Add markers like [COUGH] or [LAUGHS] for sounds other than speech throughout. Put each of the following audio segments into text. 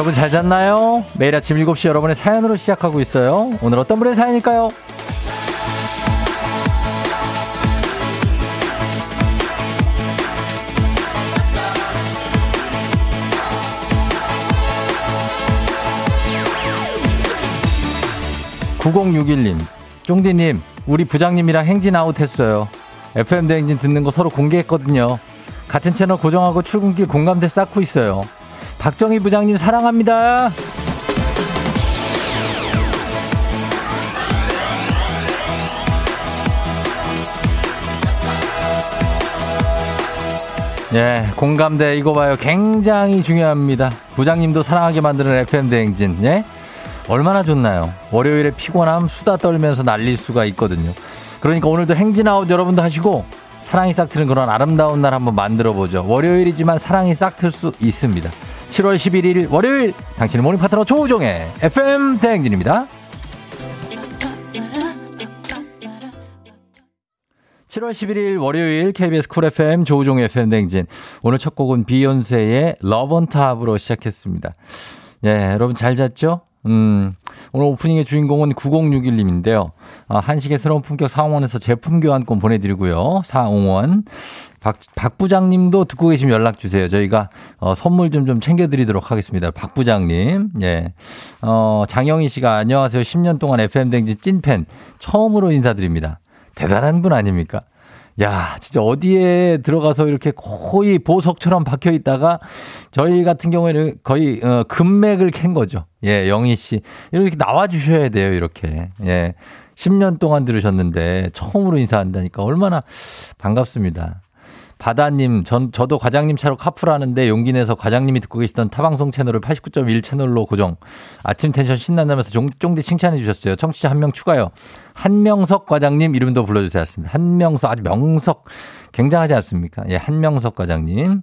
여러분 잘 잤나요? 매일 아침 7시 여러분의 사연으로 시작하고 있어요. 오늘 어떤 분의 사연일까요? 9061님, 쫑디님, 우리 부장님이랑 행진 아웃 했어요. FM대행진 듣는 거 서로 공개했거든요. 같은 채널 고정하고 출근길 공감대 쌓고 있어요. 박정희 부장님 사랑합니다. 예, 공감대 이거 봐요. 굉장히 중요합니다. 부장님도 사랑하게 만드는 FM 대행진. 예? 얼마나 좋나요? 월요일에 피곤함 수다 떨면서 날릴 수가 있거든요. 그러니까 오늘도 행진 아웃 여러분도 하시고 사랑이 싹 트는 그런 아름다운 날 한번 만들어 보죠. 월요일이지만 사랑이 싹 틀 수 있습니다. 7월 11일 월요일 당신의 morning 파트너 조우종의 FM 대행진입니다. 7월 11일 월요일 KBS Cool FM 조우종의 FM 대행진. 오늘 첫 곡은 비욘세의 Love On Top으로 시작했습니다. 예, 여러분 잘 잤죠? 음, 오늘 오프닝의 주인공은 9061님인데요. 아, 한식의 새로운 품격 상원에서 제품 교환권 보내드리고요. 상원. 박, 박 부장님도 듣고 계시면 연락 주세요. 저희가 어, 선물 좀 좀 챙겨드리도록 하겠습니다. 박 부장님. 예. 어, 장영희 씨가 안녕하세요. 10년 동안 FM댕진 찐팬. 처음으로 인사드립니다. 대단한 분 아닙니까? 야, 진짜 어디에 들어가서 이렇게 거의 보석처럼 박혀 있다가 저희 같은 경우에는 거의 어, 금맥을 캔 거죠. 예, 영희 씨. 이렇게 나와 주셔야 돼요, 이렇게. 예. 10년 동안 들으셨는데 처음으로 인사한다니까 얼마나 반갑습니다. 바다님, 전, 저도 과장님 차로 카풀하는데 용기 내서 과장님이 듣고 계시던 타방송 채널을 89.1 채널로 고정. 아침 텐션 신난다면서 쫑, 쫑디 칭찬해 주셨어요. 청취자 한 명 추가요. 한명석 과장님 이름도 불러주세요. 한명석, 아주 명석. 굉장하지 않습니까? 예, 한명석 과장님.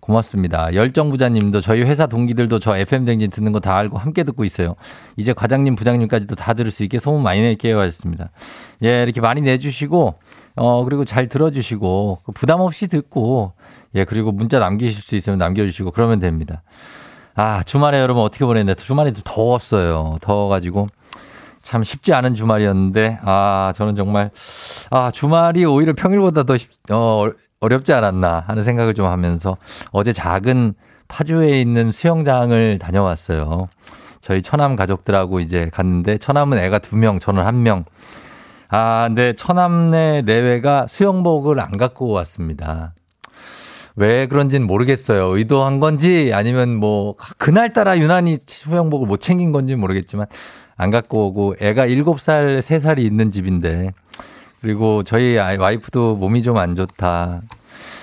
고맙습니다. 열정부자님도 저희 회사 동기들도 저 FM댕진 듣는 거 다 알고 함께 듣고 있어요. 이제 과장님, 부장님까지도 다 들을 수 있게 소문 많이 낼게요. 하셨습니다. 예, 이렇게 많이 내주시고, 어, 그리고 잘 들어주시고, 부담 없이 듣고, 예, 그리고 문자 남기실 수 있으면 남겨주시고, 그러면 됩니다. 아, 주말에 여러분 어떻게 보냈나요? 주말에 좀 더웠어요. 더워가지고. 참 쉽지 않은 주말이었는데, 아, 저는 정말, 아, 주말이 오히려 평일보다 더, 쉽, 어, 어렵지 않았나 하는 생각을 좀 하면서 어제 작은 파주에 있는 수영장을 다녀왔어요. 저희 처남 가족들하고 이제 갔는데 처남은 애가 두 명, 저는 한 명. 아, 근데 처남네 내외가 수영복을 안 갖고 왔습니다. 왜 그런지는 모르겠어요. 의도한 건지 아니면 뭐 그날따라 유난히 수영복을 못 챙긴 건지 모르겠지만 안 갖고 오고 애가 7살, 3살이 있는 집인데 그리고 저희 와이프도 몸이 좀 안 좋다.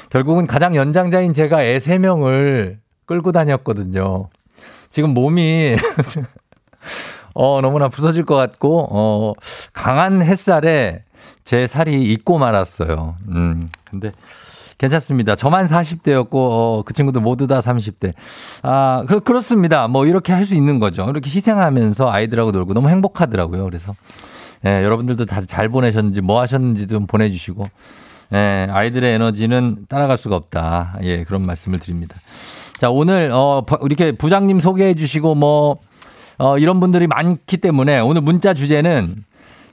결국은 가장 연장자인 제가 애 3명을 끌고 다녔거든요. 지금 몸이 [LAUGHS] 어 너무나 부서질 것 같고 어 강한 햇살에 제 살이 익고 말았어요. 음. 근데 괜찮습니다. 저만 40대였고 어, 그 친구들 모두 다 30대. 아, 그, 그렇습니다. 뭐 이렇게 할 수 있는 거죠. 이렇게 희생하면서 아이들하고 놀고 너무 행복하더라고요. 그래서 예, 여러분들도 다 잘 보내셨는지 뭐 하셨는지 좀 보내주시고, 예, 아이들의 에너지는 따라갈 수가 없다. 예, 그런 말씀을 드립니다. 자, 오늘, 어, 이렇게 부장님 소개해 주시고 뭐, 어, 이런 분들이 많기 때문에 오늘 문자 주제는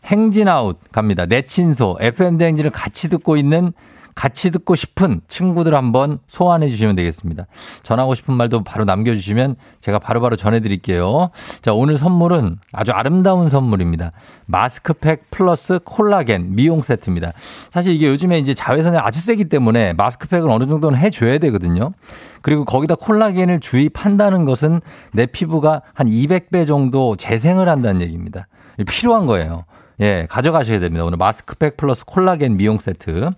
행진아웃 갑니다. 내 친소, FM대행진을 같이 듣고 있는 같이 듣고 싶은 친구들 한번 소환해 주시면 되겠습니다. 전하고 싶은 말도 바로 남겨주시면 제가 바로바로 바로 전해드릴게요. 자, 오늘 선물은 아주 아름다운 선물입니다. 마스크팩 플러스 콜라겐 미용 세트입니다. 사실 이게 요즘에 이제 자외선이 아주 세기 때문에 마스크팩을 어느 정도는 해줘야 되거든요. 그리고 거기다 콜라겐을 주입한다는 것은 내 피부가 한 200배 정도 재생을 한다는 얘기입니다. 필요한 거예요. 예, 가져가셔야 됩니다. 오늘 마스크팩 플러스 콜라겐 미용 세트.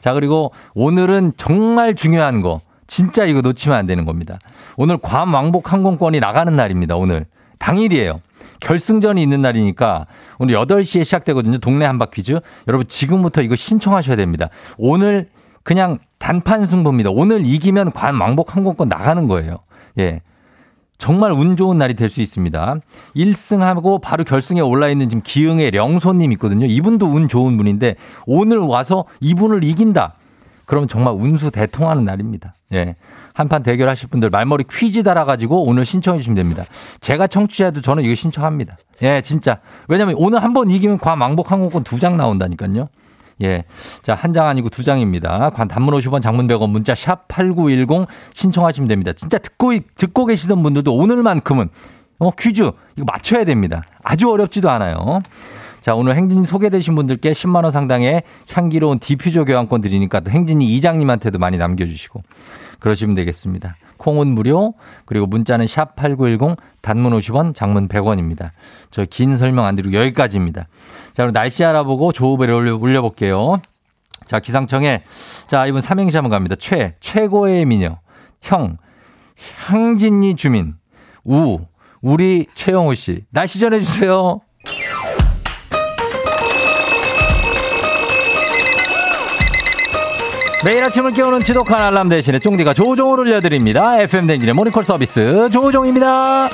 자, 그리고 오늘은 정말 중요한 거. 진짜 이거 놓치면 안 되는 겁니다. 오늘 괌 왕복 항공권이 나가는 날입니다. 오늘. 당일이에요. 결승전이 있는 날이니까 오늘 8시에 시작되거든요. 동네 한바 퀴즈. 여러분 지금부터 이거 신청하셔야 됩니다. 오늘 그냥 단판 승부입니다. 오늘 이기면 관 왕복 항공권 나가는 거예요. 예. 정말 운 좋은 날이 될 수 있습니다. 1승하고 바로 결승에 올라 있는 지금 기흥의 령소님 있거든요. 이분도 운 좋은 분인데 오늘 와서 이분을 이긴다. 그러면 정말 운수 대통하는 날입니다. 예. 한판 대결하실 분들 말머리 퀴즈 달아가지고 오늘 신청해 주시면 됩니다. 제가 청취자도 저는 이거 신청합니다. 예, 진짜. 왜냐면 오늘 한 번 이기면 과망복 항공권 두 장 나온다니까요. 예. 자, 한 장 아니고 두 장입니다. 관 단문 50원 장문 100원 문자 샵 8910 신청하시면 됩니다. 진짜 듣고, 듣고 계시던 분들도 오늘만큼은 어, 퀴즈 이거 맞춰야 됩니다. 아주 어렵지도 않아요. 자, 오늘 행진이 소개되신 분들께 10만 원 상당의 향기로운 디퓨저 교환권 드리니까 또 행진이 이장님한테도 많이 남겨 주시고 그러시면 되겠습니다. 콩은 무료, 그리고 문자는 샵 8910, 단문 50원, 장문 100원입니다. 저 긴 설명 안 드리고 여기까지입니다. 자, 그럼 날씨 알아보고 조우벨을 울려, 울려볼게요. 자, 기상청에, 자, 이분 삼행시 한번 갑니다. 최, 최고의 미녀. 형, 향진리 주민. 우, 우리 최영호 씨. 날씨 전해주세요. 매일 아침을 깨우는 지독한 알람 대신에 쫑디가 조종을 올려드립니다. FM 댕진의 모닝콜 서비스 조종입니다.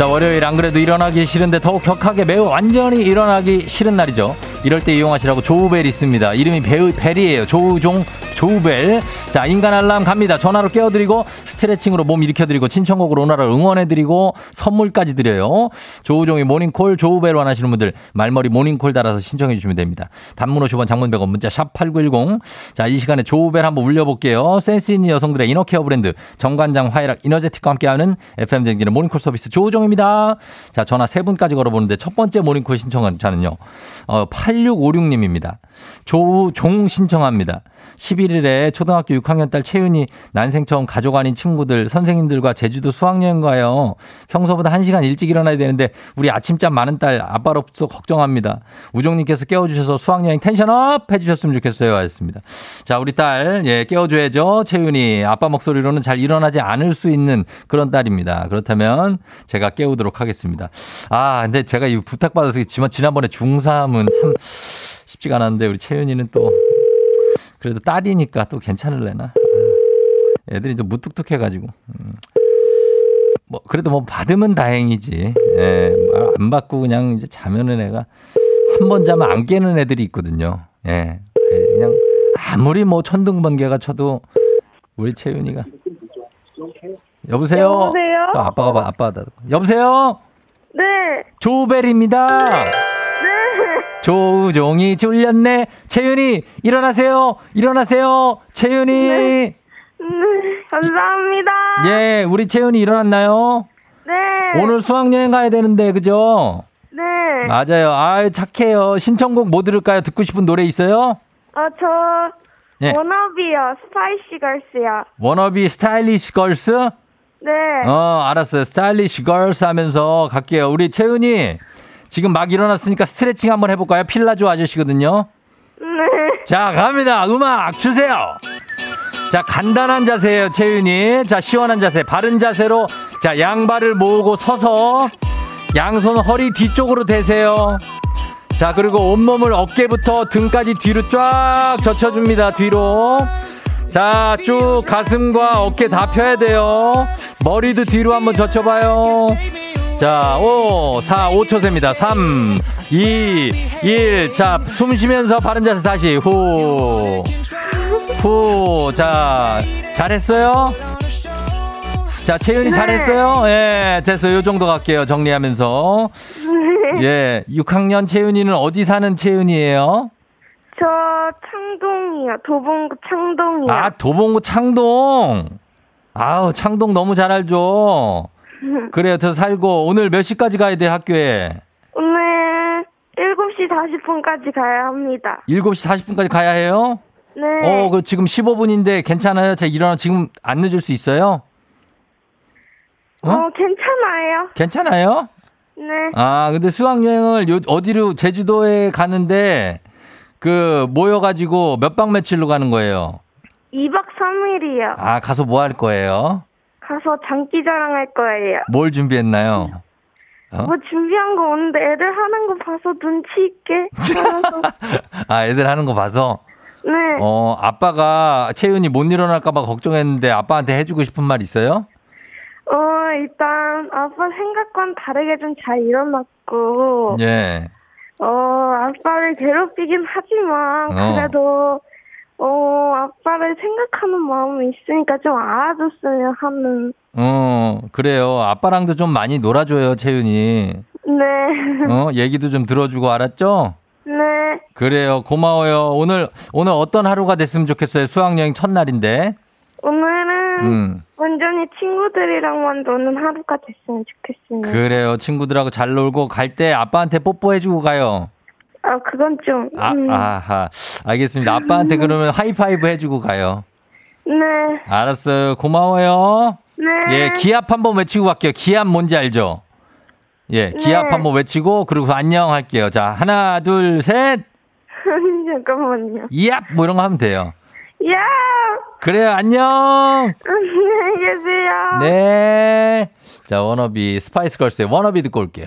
자, 월요일 안 그래도 일어나기 싫은데 더욱 격하게 매우 완전히 일어나기 싫은 날이죠. 이럴 때 이용하시라고 조우벨 있습니다. 이름이 배우, 벨이에요. 조우종 조우벨. 자, 인간 알람 갑니다. 전화로 깨워드리고 스트레칭으로 몸 일으켜드리고 신청곡으로 오나라 응원해드리고 선물까지 드려요. 조우종의 모닝콜 조우벨 원하시는 분들 말머리 모닝콜 달아서 신청해 주시면 됩니다. 단문 50원 장문 100원 문자 샵 8910. 자, 이 시간에 조우벨 한번 울려볼게요. 센스 있는 여성들의 이너케어 브랜드 정관장 화이락 이너제틱과 함께하는 FM 댕진의 모닝콜 서비스 조우종입니다. 자, 전화 세 분까지 걸어보는데 첫 번째 모닝콜 신청은 저는요. 어, 8656님입니다. 조우종 신청합니다. 11일에 초등학교 6학년 딸 채윤이 난생 처음 가족 아닌 친구들, 선생님들과 제주도 수학여행 가요. 평소보다 1시간 일찍 일어나야 되는데 우리 아침잠 많은 딸 아빠로서 걱정합니다. 우종님께서 깨워주셔서 수학여행 텐션업 해주셨으면 좋겠어요. 하셨습니다. 자, 우리 딸, 예, 깨워줘야죠. 채윤이 아빠 목소리로는 잘 일어나지 않을 수 있는 그런 딸입니다. 그렇다면 제가 깨우도록 하겠습니다. 아, 근데 제가 이 부탁받아서 지난번에 중3은 참 쉽지가 않았는데 우리 채윤이는 또 그래도 딸이니까 또 괜찮을래나? 아, 애들이 좀 무뚝뚝해가지고. 음. 뭐, 그래도 뭐 받으면 다행이지. 예, 뭐안 받고 그냥 이제 자면은 애가 한 번 자면 안 깨는 애들이 있거든요. 예. 예. 그냥 아무리 뭐 천둥번개가 쳐도 우리 채윤이가. 여보세요? 여보세요? 또 아빠가 봐, 아빠가 다. 여보세요? 네. 조벨입니다. 조우종이 졸렸네. 채윤이 일어나세요. 일어나세요. 채윤이. 네, 감사합니다. 예, 우리 채윤이 일어났나요? 네. 오늘 수학여행 가야 되는데 그죠? 네. 맞아요. 아, 착해요. 신청곡 뭐 들을까요? 듣고 싶은 노래 있어요? 어, 저 예. 워너비요. 스파이시 걸스요. 워너비 스타일리시 걸스? 네. 어, 알았어요. 스타일리시 걸스 하면서 갈게요. 우리 채윤이 지금 막 일어났으니까 스트레칭 한번 해볼까요? 필라조 아저씨거든요. 네. 자, 갑니다. 음악 주세요. 자, 간단한 자세예요, 채윤이. 자, 시원한 자세. 바른 자세로. 자, 양발을 모으고 서서 양손 허리 뒤쪽으로 대세요. 자, 그리고 온몸을 어깨부터 등까지 뒤로 쫙 젖혀줍니다. 뒤로. 자, 쭉 가슴과 어깨 다 펴야 돼요. 머리도 뒤로 한번 젖혀봐요. 자, 5, 4, 5초 셉니다. 3, 2, 1. 자, 숨 쉬면서 바른 자세 다시. 후. 후. 자, 잘했어요? 자, 채윤이 네. 잘했어요? 예, 됐어요. 요 정도 갈게요. 정리하면서. 예, 6학년 채윤이는 어디 사는 채윤이에요? 저 창동이요. 도봉구 창동이요. 아, 도봉구 창동. 아우, 창동 너무 잘 알죠? 그래요. 저 살고 오늘 몇 시까지 가야 돼, 학교에? 오늘 7시 40분까지 가야 합니다. 7시 40분까지 가야 해요? 네. 어, 그 지금 15분인데 괜찮아요? 제가 일어나 지금 안 늦을 수 있어요? 어? 어, 괜찮아요. 괜찮아요? 네. 아, 근데 수학여행을 요, 어디로, 제주도에 가는데, 그, 모여가지고 몇 박 며칠로 가는 거예요? 2박 3일이요. 아, 가서 뭐 할 거예요? 가서 장기 자랑할 거예요. 뭘 준비했나요? 어? 뭐 준비한 거 없는데 애들 하는 거 봐서 눈치 있게. [LAUGHS] 아, 애들 하는 거 봐서? 네. 어, 아빠가 채윤이 못 일어날까봐 걱정했는데 아빠한테 해주고 싶은 말 있어요? 어, 일단 아빠 생각과는 다르게 좀 잘 일어났고 예. 어, 아빠를 괴롭히긴 하지만, 어. 그래도, 어, 아빠를 생각하는 마음이 있으니까 좀 알아줬으면 하는, 어, 그래요. 아빠랑도 좀 많이 놀아줘요, 채윤이. 네. 어, [LAUGHS] 얘기도 좀 들어주고 알았죠? 네. 그래요. 고마워요. 오늘, 오늘 어떤 하루가 됐으면 좋겠어요. 수학여행 첫날인데. 오늘은 음. 완전히 친구들이랑만 노는 하루가 됐으면 좋겠습니다. 그래요. 친구들하고 잘 놀고 갈 때 아빠한테 뽀뽀해주고 가요. 아, 그건 좀, 아, 음, 아하. 알겠습니다. 아빠한테 그러면 하이파이브 해주고 가요. 네. 알았어요. 고마워요. 네. 예, 기합 한번 외치고 갈게요. 기합 뭔지 알죠? 예, 기합 네. 한번 외치고, 그리고 안녕 할게요. 자, 하나, 둘, 셋! [LAUGHS] 잠깐만요. 이압! 뭐 이런 거 하면 돼요. 야! 그래요, 안녕! [LAUGHS] 안녕히 계세요. 네. 자, 워너비, 스파이스 걸스의 워너비 듣고 올게요.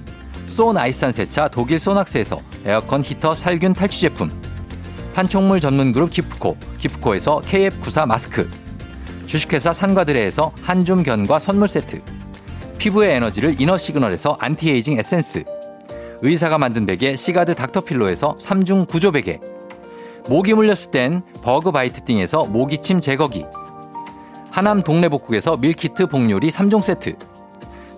소 나이산 세차 독일 소낙스에서 에어컨 히터 살균 탈취 제품. 판촉물 전문 그룹 기프코. 기프코에서 KF94 마스크. 주식회사 산과드레에서 한줌 견과 선물 세트. 피부의 에너지를 이너 시그널에서 안티에이징 에센스. 의사가 만든 베개 시가드 닥터필로에서 3중 구조 베개. 모기 물렸을 땐 버그 바이트 띵에서 모기침 제거기. 하남 동네복국에서 밀키트 복요리 3종 세트.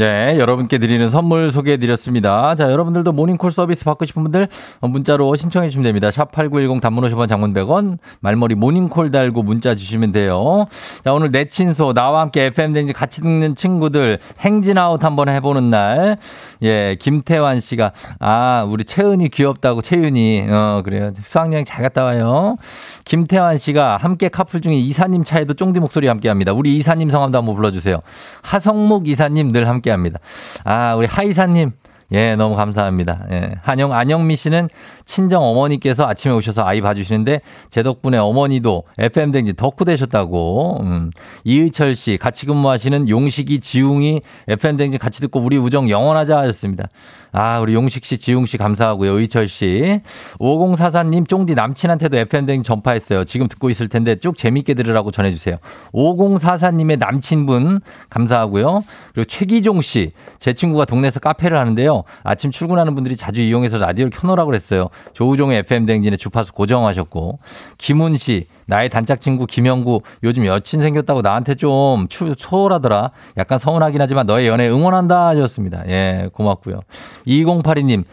네, 여러분께 드리는 선물 소개해 드렸습니다. 자, 여러분들도 모닝콜 서비스 받고 싶은 분들 문자로 신청해 주시면 됩니다. 샵 8910 단문 50원 장문 100원 말머리 모닝콜 달고 문자 주시면 돼요. 자, 오늘 내 친소 나와 함께 FM 댕지 같이 듣는 친구들 행진아웃 한번 해 보는 날. 예, 김태환 씨가 아, 우리 채은이 귀엽다고 채윤이 어, 그래요. 수학여행 잘 갔다 와요. 김태환 씨가 함께 카풀 중에 이사님 차에도 쫑디 목소리 함께 합니다. 우리 이사님 성함도 한번 불러 주세요. 하성목 이사님 늘 함께 합니다. 아, 우리 하이사님. 예, 너무 감사합니다. 예. 한영, 안영미 씨는 친정 어머니께서 아침에 오셔서 아이 봐주시는데 제 덕분에 어머니도 FM댕지 덕후 되셨다고. 음. 이의철 씨, 같이 근무하시는 용식이, 지웅이 FM댕지 같이 듣고 우리 우정 영원하자 하셨습니다. 아, 우리 용식 씨, 지웅 씨 감사하고요. 의철 씨. 5044님, 쫑디 남친한테도 FM댕지 전파했어요. 지금 듣고 있을 텐데 쭉 재밌게 들으라고 전해주세요. 5044님의 남친분 감사하고요. 그리고 최기종 씨, 제 친구가 동네에서 카페를 하는데요. 아침 출근하는 분들이 자주 이용해서 라디오를 켜놓으라고 그랬어요. 조우종의 FM댕진의 주파수 고정하셨고. 김훈 씨, 나의 단짝 친구 김영구 요즘 여친 생겼다고 나한테 좀 추, 초월하더라. 약간 서운하긴 하지만 너의 연애 응원한다 하셨습니다. 예, 고맙고요. 2082님,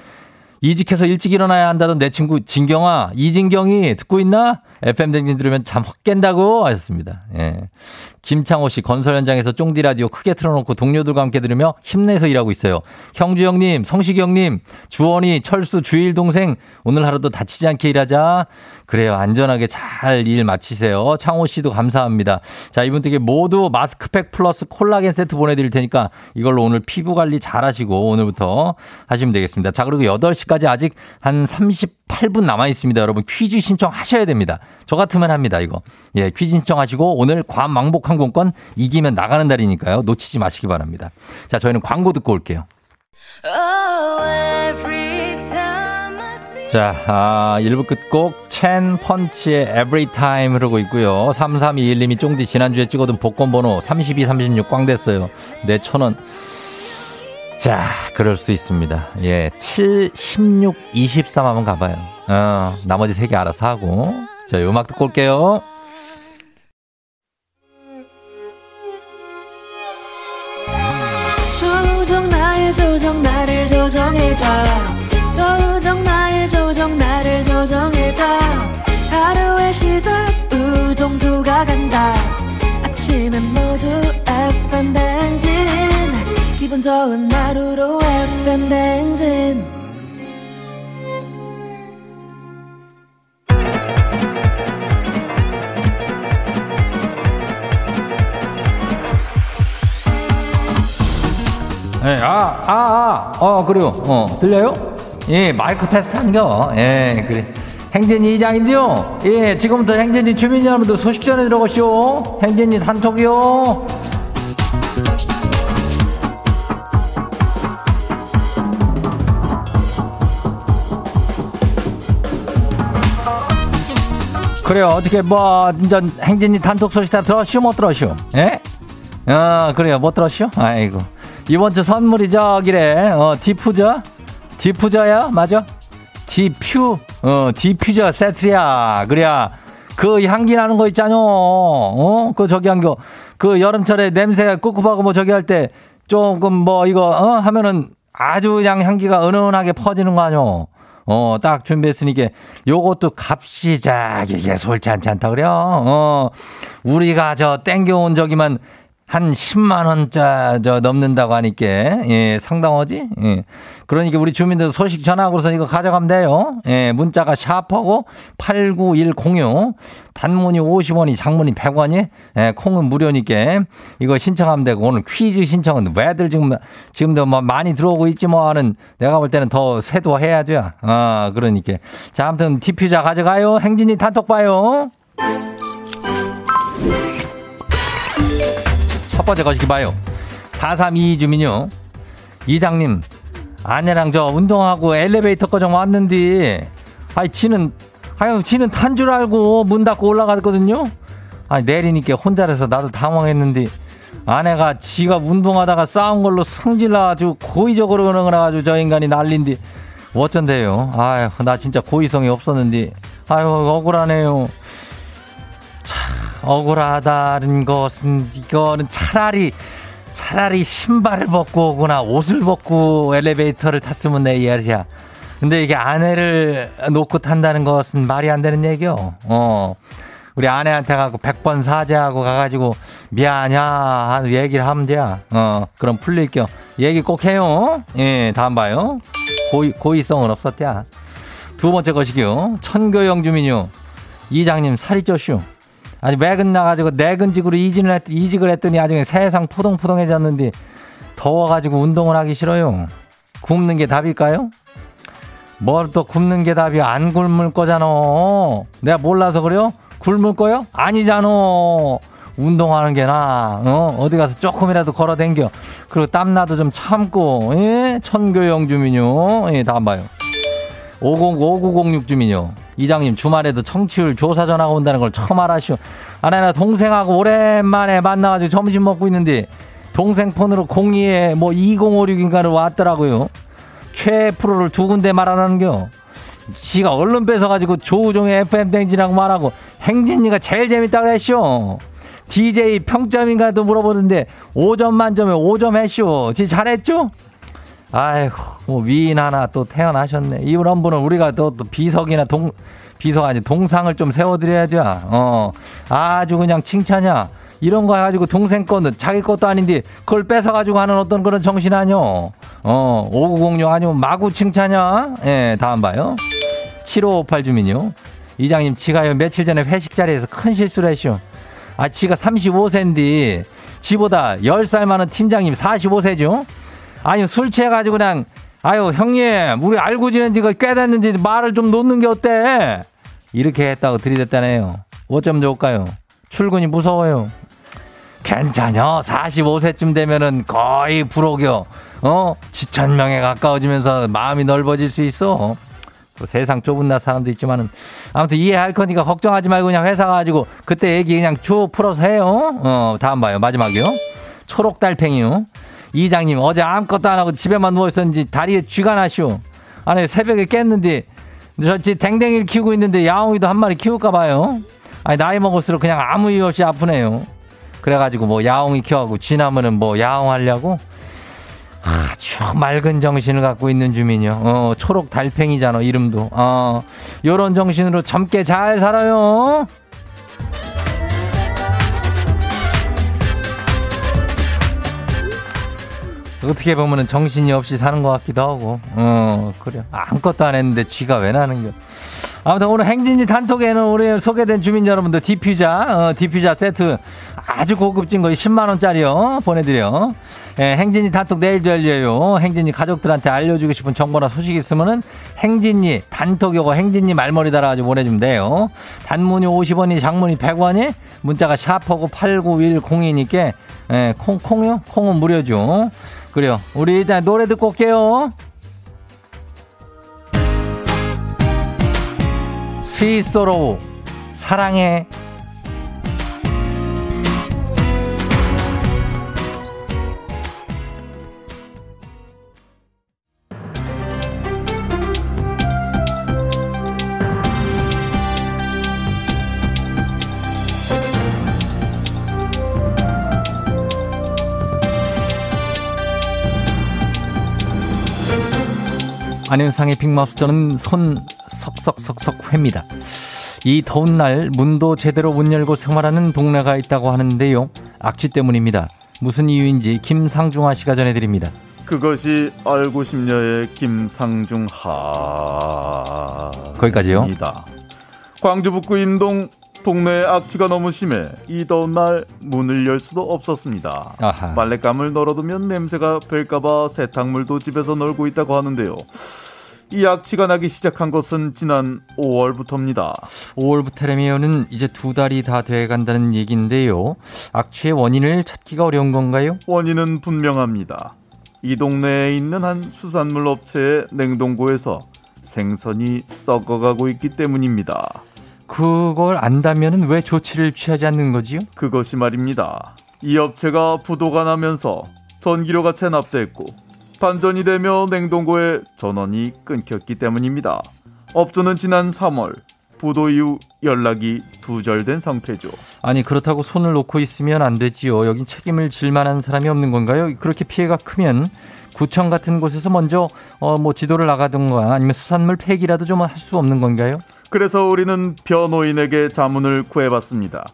이직해서 일찍 일어나야 한다던 내 친구 진경아, 이진경이 듣고 있나? FM 댕진 들으면 잠 확 깬다고 하셨습니다. 예. 김창호 씨 건설 현장에서 쫑디 라디오 크게 틀어놓고 동료들과 함께 들으며 힘내서 일하고 있어요. 형주 형님, 성식이 형님, 주원이, 철수, 주일 동생 오늘 하루도 다치지 않게 일하자. 그래요. 안전하게 잘 일 마치세요. 창호 씨도 감사합니다. 자, 이분들께 모두 마스크팩 플러스 콜라겐 세트 보내드릴 테니까 이걸로 오늘 피부 관리 잘 하시고 오늘부터 하시면 되겠습니다. 자, 그리고 8시까지 아직 한 38분 남아 있습니다. 여러분 퀴즈 신청하셔야 됩니다. 저 같으면 합니다. 이거. 예, 퀴즈 신청하시고 오늘 괌 왕복 항공권 이기면 나가는 날이니까요. 놓치지 마시기 바랍니다. 자, 저희는 광고 듣고 올게요. 자, 아, 1부 끝곡 첸 펀치의 Every Time 흐르고 있고요. 3321님이 쫑디 지난주에 찍어둔 복권 번호 32, 36 꽝 됐어요. 네, 천 원. 자, 그럴 수 있습니다. 예, 7, 16, 23 한번 가봐요. 어, 나머지 세개 알아서 하고. 자, 음악 듣고 올게요. 조정 나의 조정 나를 조정해줘 조정 나의 조정 나를 조정해줘 하루의 시절 우정조가 간다 아침엔 모두 FM 댕진 기분 좋은 하루로 FM 댕진 예, 아, 아, 아, 어, 그래요. 어, 들려요? 예, 마이크 테스트 한겨. 예, 그래. 행진이 이장인데요. 예, 지금부터 행진이 주민 여러분들 소식 전해 들어가시오. 행진이 단톡이요. 그래요. 어떻게 뭐 진짜 행진이 단톡 소식 다 들었시오? 못 들었시오? 예? 어, 그래요. 못 들었시오? 아이고. 이번 주 선물이 저기래. 어, 디퓨저? 디퓨저야? 맞아? 디퓨, 어, 디퓨저 세트야. 그래야. 그 향기 나는 거 있잖아. 어? 그 저기 한 거. 그 여름철에 냄새 꿉꿉하고 뭐 저기 할 때 조금 뭐 이거, 어? 하면은 아주 그냥 향기가 은은하게 퍼지는 거 아뇨. 어, 딱 준비했으니까 요것도 값이 자기게 솔찮다 그래요. 어, 우리가 저 땡겨온 저기만 한 10만 원짜 저 넘는다고 하니까 예, 상당하지? 예. 그러니까 우리 주민들 소식 전화하고서 이거 가져가면 돼요. 예, 문자가 샤프하고 89106 단문이 50원이 장문이 100원이 예, 콩은 무료니까 이거 신청하면 되고 오늘 퀴즈 신청은 왜들 지금 지금도 뭐 많이 들어오고 있지 뭐 하는 내가 볼 때는 더 세도해야 돼요. 아, 그러니까. 자, 아무튼 디퓨저 가져가요. 행진이 단톡 봐요. 첫 번째 거시기 봐요. 4322 주민요. 이장님, 아내랑 저 운동하고 엘리베이터 거정 왔는데, 아이, 지는, 아유, 지는 탄 줄 알고 문 닫고 올라갔거든요? 아니, 내리니까 혼자라서 나도 당황했는데, 아내가 지가 운동하다가 싸운 걸로 성질나가지고 고의적으로 그런 거라가지고 저 인간이 난린디, 어쩐대요. 아유, 나 진짜 고의성이 없었는데, 아유, 억울하네요. 억울하다는 것은 이거는 차라리 차라리 신발을 벗고 오거나 옷을 벗고 엘리베이터를 탔으면 내 이야기야. 근데 이게 아내를 놓고 탄다는 것은 말이 안 되는 얘기요. 어. 우리 아내한테 가고 100번 사죄하고 가가지고 미안하냐 하는 얘기를 하면 돼. 어. 그럼 풀릴게요. 얘기 꼭 해요. 예, 다음 봐요. 고의, 고의성은 없었대야. 두 번째 것이기요. 천교영 주민요. 이장님 살이 쪘슈. 아니 매근 나가지고 내근 직으로 이직을, 했, 이직을 했더니 아주 세상 포동포동해졌는데 더워가지고 운동을 하기 싫어요. 굶는 게 답일까요? 뭘 또 굶는 게 답이 안 굶을 거잖아. 내가 몰라서 그래요? 굶을 거요? 아니잖아. 운동하는 게 나. 어? 어디 가서 조금이라도 걸어 댕겨. 그리고 땀나도 좀 참고. 예? 천교 영 주민요. 예, 다음 봐요. 50, 5906 주민요. 이장님 주말에도 청취율 조사 전화가 온다는 걸 처음 알았슈. 아내나 동생하고 오랜만에 만나가지고 점심 먹고 있는데 동생 폰으로 02에 뭐 2056인가를 왔더라고요. 최애 프로를 두 군데 말하는겨. 지가 얼른 뺏어가지고 조우종의 FM 댕지라고 말하고 행진이가 제일 재밌다 그랬쇼. DJ 평점인가도 물어보는데 5점 만점에 5점 했쇼. 지 잘했죠? 아이고, 뭐 위인 하나 또 태어나셨네. 이런 분은 우리가 또, 또 비석이나 동, 비석 아니 동상을 좀 세워드려야죠. 어, 아주 그냥 칭찬이야. 이런 거 해가지고 동생 거는 자기 것도 아닌데 그걸 뺏어가지고 하는 어떤 그런 정신 아니요. 어, 5906 아니면 마구 칭찬이야. 예, 다음 봐요. 7558 주민요. 이장님, 지가요 며칠 전에 회식 자리에서 큰 실수를 했쇼. 아, 지가 35세인데 지보다 10살 많은 팀장님 45세죠? 아니 술 취해가지고 그냥 아유 형님 우리 알고 지낸 지가 꽤 됐는지 말을 좀 놓는 게 어때? 이렇게 했다고 들이댔다네요. 어쩜 좋을까요? 출근이 무서워요. 괜찮여. 45세쯤 되면은 거의 불옥이요. 어, 지천명에 가까워지면서 마음이 넓어질 수 있어. 뭐 세상 좁은 나 사람도 있지만은 아무튼 이해할 거니까 걱정하지 말고 그냥 회사 가지고 그때 얘기 그냥 쭉 풀어서 해요. 어, 다음 봐요. 마지막이요. 초록 달팽이요. 이장님 어제 아무것도 안 하고 집에만 누워 있었는지 다리에 쥐가 나시오. 아니 새벽에 깼는데 저지 댕댕이를 키우고 있는데 야옹이도 한 마리 키울까 봐요. 아니 나이 먹을수록 그냥 아무 이유 없이 아프네요. 그래가지고 뭐 야옹이 키워하고 쥐 나면은 뭐 야옹 하려고 아주 맑은 정신을 갖고 있는 주민이요. 어, 초록 달팽이잖아, 이름도. 어, 요런 정신으로 젊게 잘 살아요. 어떻게 보면은 정신이 없이 사는 것 같기도 하고, 어, 그래. 아무것도 안 했는데 쥐가 왜 나는 겨. 아무튼 오늘 행진지 단톡에는 우리 소개된 주민 여러분들 디퓨자, 어, 디퓨자 세트 아주 고급진 거 10만원짜리요. 보내드려. 예, 행진이 단톡 내일도 열려요. 행진이 가족들한테 알려주고 싶은 정보나 소식 있으면은 행진이 단톡 요거 행진이 말머리 달아가지고 보내주면 돼요. 단문이 50원이 장문이 100원이 문자가 샤퍼고 89102니까 예, 콩, 콩요? 콩은 무료죠. 그래요. 우리 일단 노래 듣고 올게요. 스위스로우 사랑해 안윤상의 빅마우스 저는 손 석석석석 회입니다. 이 더운 날 문도 제대로 못 열고 생활하는 동네가 있다고 하는데요. 악취 때문입니다. 무슨 이유인지 김상중하 씨가 전해드립니다. 그것이 알고 싶냐의 김상중하. 거기까지요. 입니다. 광주 북구 임동 동네에 악취가 너무 심해 이 더운 날 문을 열 수도 없었습니다. 아하. 빨랫감을 널어두면 냄새가 뺄까봐 세탁물도 집에서 널고 있다고 하는데요. 이 악취가 나기 시작한 것은 지난 5월부터입니다. 5월부터라면은 이제 두 달이 다 돼간다는 얘기인데요. 악취의 원인을 찾기가 어려운 건가요? 원인은 분명합니다. 이 동네에 있는 한 수산물 업체의 냉동고에서 생선이 썩어가고 있기 때문입니다. 그걸 안다면은 왜 조치를 취하지 않는 거지요? 그것이 말입니다. 이 업체가 부도가 나면서 전기료가 체납됐고 반전이 되며 냉동고에 전원이 끊겼기 때문입니다. 업주는 지난 3월 부도 이후 연락이 두절된 상태죠. 아니 그렇다고 손을 놓고 있으면 안 되지요. 여긴 책임을 질 만한 사람이 없는 건가요? 그렇게 피해가 크면 구청 같은 곳에서 먼저 어 뭐 지도를 나가든가 아니면 수산물 폐기라도 좀 할 수 없는 건가요? 그래서 우리는 변호인에게 자문을 구해봤습니다.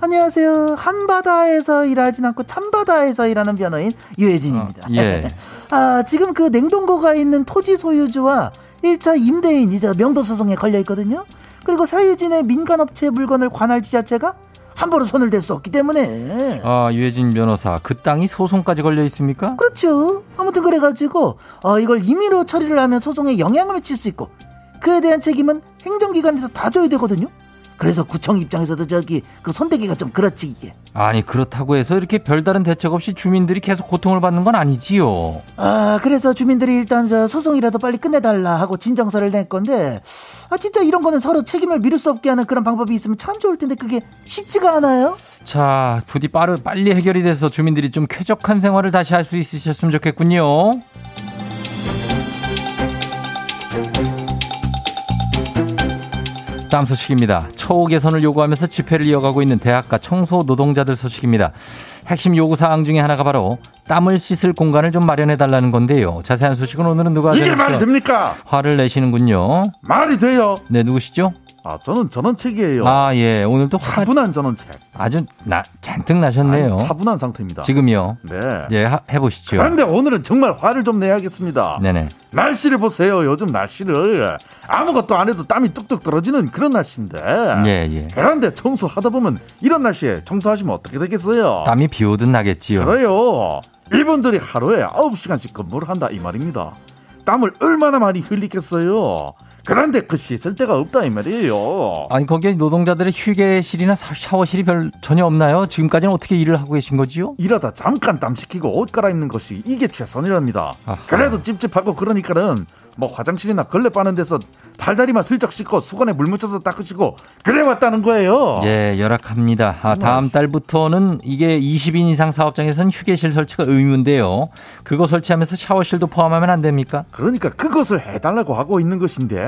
안녕하세요. 한바다에서 일하진 않고 참바다에서 일하는 변호인 유혜진입니다. 어, 예. [LAUGHS] 아, 지금 그 냉동고가 있는 토지 소유주와 1차 임대인이자 명도 소송에 걸려 있거든요. 그리고 사유진의 민간업체 물건을 관할 지자체가 함부로 손을 댈 수 없기 때문에. 아 유해진 변호사 그 땅이 소송까지 걸려 있습니까? 그렇죠. 아무튼 그래가지고 어, 이걸 임의로 처리를 하면 소송에 영향을 미칠 수 있고 그에 대한 책임은 행정기관에서 다 져야 되거든요. 그래서 구청 입장에서도 저기 그 손대기가 좀 그렇지 이게. 아니 그렇다고 해서 이렇게 별다른 대책 없이 주민들이 계속 고통을 받는 건 아니지요. 아 그래서 주민들이 일단 저 소송이라도 빨리 끝내달라 하고 진정서를 낼 건데 아 진짜 이런 거는 서로 책임을 미룰 수 없게 하는 그런 방법이 있으면 참 좋을 텐데 그게 쉽지가 않아요. 자 부디 빠르 빨리 해결이 돼서 주민들이 좀 쾌적한 생활을 다시 할 수 있으셨으면 좋겠군요. 다음 소식입니다. 처우 개선을 요구하면서 집회를 이어가고 있는 대학가 청소 노동자들 소식입니다. 핵심 요구 사항 중에 하나가 바로 땀을 씻을 공간을 좀 마련해 달라는 건데요. 자세한 소식은 오늘은 누가 이게? 말이 됩니까? 화를 내시는군요. 말이 돼요. 네, 누구시죠? 아 저는 전원책이에요. 아, 예. 오늘 또 차분한 전원책. 아주 나, 잔뜩 나셨네요. 아니, 차분한 상태입니다. 지금이요. 네. 예, 하- 해보시죠. 그런데 오늘은 정말 화를 좀 내야겠습니다. 네네. 날씨를 보세요. 요즘 날씨를 아무것도 안 해도 땀이 뚝뚝 떨어지는 그런 날씨인데. 예, 예. 그런데 청소하다 보면 이런 날씨에 청소하시면 어떻게 되겠어요? 땀이 비 오듯 나겠지요. 그래요. 이분들이 하루에 9시간씩 근무를 한다 이 말입니다. 땀을 얼마나 많이 흘리겠어요. 그런데 그 씻을 데가 없다 이 말이에요. 아니 거기에 노동자들의 휴게실이나 샤워실이 별 전혀 없나요? 지금까지는 어떻게 일을 하고 계신 거지요? 일하다 잠깐 땀 식히고 옷 갈아입는 것이 이게 최선이랍니다. 아하. 그래도 찝찝하고 그러니까는 뭐 화장실이나 걸레 빠는 데서 팔다리만 슬쩍 씻고 수건에 물 묻혀서 닦으시고 그래 왔다는 거예요. 예, 열악합니다. 아, 다음 달부터는 이게 20인 이상 사업장에서는 휴게실 설치가 의무인데요. 그거 설치하면서 샤워실도 포함하면 안 됩니까? 그러니까 그것을 해달라고 하고 있는 것인데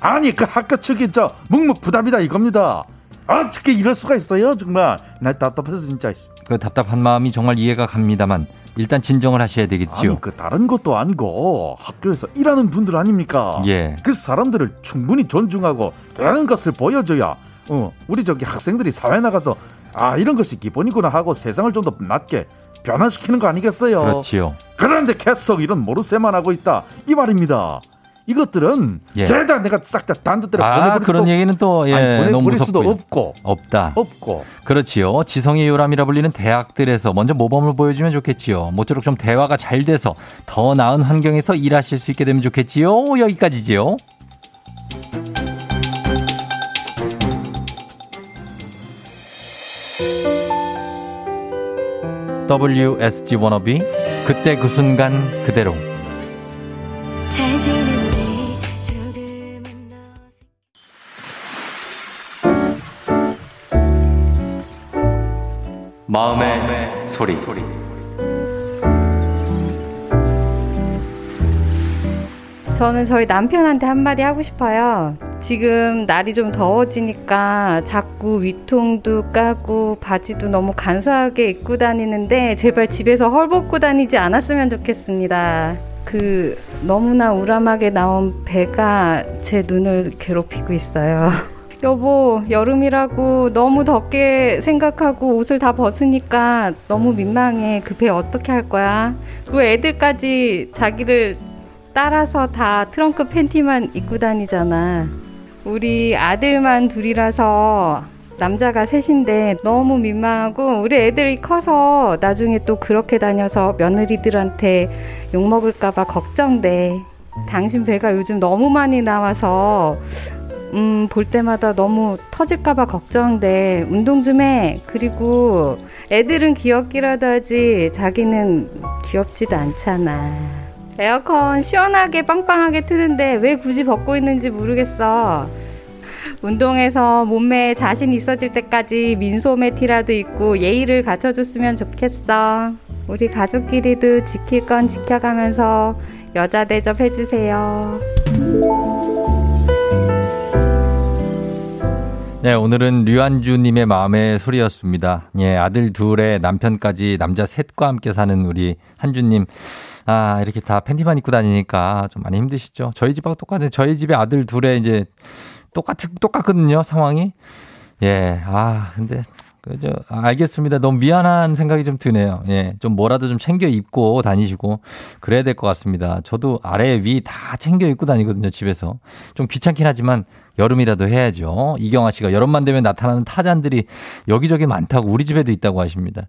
아니 그 학교 측이 저 묵묵부답이다 이겁니다. 어떻게 이럴 수가 있어요 정말 나 답답해서 진짜. 그 답답한 마음이 정말 이해가 갑니다만 일단 진정을 하셔야 되겠지요. 아니, 그 다른 것도 아니고 학교에서 일하는 분들 아닙니까? 예. 그 사람들을 충분히 존중하고 다른 것을 보여줘야 어, 우리 저기 학생들이 사회 나가서 아 이런 것이 기본이구나 하고 세상을 좀더 낫게 변화시키는 거 아니겠어요? 그렇지요. 그런데 계속 이런 모르쇠만 하고 있다 이 말입니다. 이것들은 예. 죄다 내가 싹 다 단도대로 아, 보내버릴 그런 수도, 얘기는 또 예, 아니, 보내버릴 수도 없고 없다. 없고 그렇지요. 지성의 요람이라 불리는 대학들에서 먼저 모범을 보여주면 좋겠지요. 모쪼록 좀 대화가 잘 돼서 더 나은 환경에서 일하실 수 있게 되면 좋겠지요. 여기까지지요. WSG 워너비 그때 그 순간 그대로 마음의, 마음의 소리. 소리. 저는 저희 남편한테 한마디 하고 싶어요. 지금 날이 좀 더워지니까 자꾸 위통도 까고 바지도 너무 간소하게 입고 다니는데 제발 집에서 헐벗고 다니지 않았으면 좋겠습니다. 그 너무나 우람하게 나온 배가 제 눈을 괴롭히고 있어요. [LAUGHS] 여보, 여름이라고 너무 덥게 생각하고 옷을 다 벗으니까 너무 민망해. 그배 어떻게 할 거야? 그리고 애들까지 자기를 따라서 다 트렁크 팬티만 입고 다니잖아. 우리 아들만 둘이라서 남자가 셋인데 너무 민망하고 우리 애들이 커서 나중에 또 그렇게 다녀서 며느리들한테 욕먹을까봐 걱정돼. 당신 배가 요즘 너무 많이 나와서 음, 볼 때마다 너무 터질까봐 걱정돼. 운동 좀 해. 그리고 애들은 귀엽기라도 하지, 자기는 귀엽지도 않잖아. 에어컨 시원하게 빵빵하게 트는데 왜 굳이 벗고 있는지 모르겠어. 운동해서 몸매에 자신 있어질 때까지 민소매 티라도 입고 예의를 갖춰줬으면 좋겠어. 우리 가족끼리도 지킬 건 지켜가면서 여자 대접 해주세요. 네, 오늘은 류한주님의 마음의 소리였습니다. 예, 아들 둘에 남편까지 남자 셋과 함께 사는 우리 한주님. 아, 이렇게 다 팬티만 입고 다니니까 좀 많이 힘드시죠? 저희 집하고 똑같은 저희 집에 아들 둘에 이제 똑같, 똑같거든요, 상황이. 예, 아, 근데 그죠. 알겠습니다. 너무 미안한 생각이 좀 드네요. 예. 좀 뭐라도 좀 챙겨 입고 다니시고 그래야 될 것 같습니다. 저도 아래 위 다 챙겨 입고 다니거든요, 집에서. 좀 귀찮긴 하지만 여름이라도 해야죠. 이경아 씨가 여름만 되면 나타나는 타잔들이 여기저기 많다고 우리 집에도 있다고 하십니다.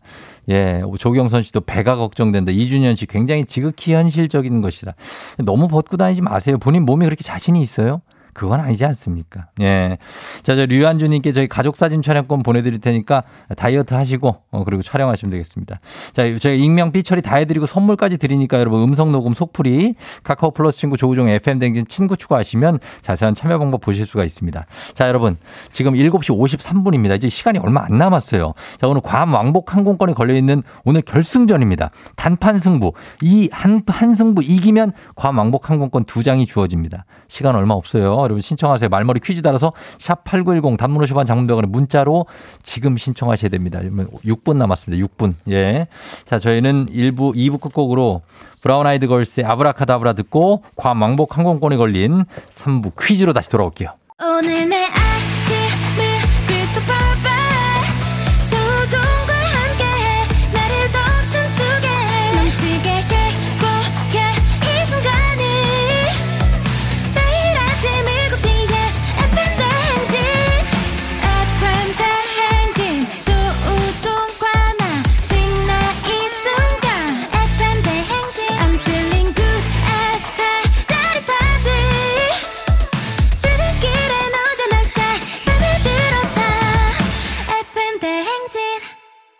예. 조경선 씨도 배가 걱정된다. 이준현 씨 굉장히 지극히 현실적인 것이다. 너무 벗고 다니지 마세요. 본인 몸에 그렇게 자신이 있어요? 그건 아니지 않습니까? 예. 자, 저 류한주님께 저희 가족 사진 촬영권 보내드릴 테니까 다이어트 하시고, 어, 그리고 촬영하시면 되겠습니다. 자, 저희 익명 삐처리 다 해드리고 선물까지 드리니까 여러분 음성 녹음 속풀이 카카오 플러스 친구 조우종 FM 댕진 친구 추가하시면 자세한 참여 방법 보실 수가 있습니다. 자, 여러분. 지금 7시 53분입니다. 이제 시간이 얼마 안 남았어요. 자, 오늘 괌 왕복 항공권이 걸려있는 오늘 결승전입니다. 단판 승부. 이 한, 한 승부 이기면 괌 왕복 항공권 두 장이 주어집니다. 시간 얼마 없어요. 여러분 신청하세요. 말머리 퀴즈 따라서 샵 8910 단문 50원 장문병원에 문자로 지금 신청하셔야 됩니다. 6분 남았습니다. 6분. 예. 자, 저희는 1부, 2부 끝곡으로 브라운 아이드 걸스의 아브라카다브라 듣고 괌 왕복 항공권이 걸린 3부 퀴즈로 다시 돌아올게요. 오늘 내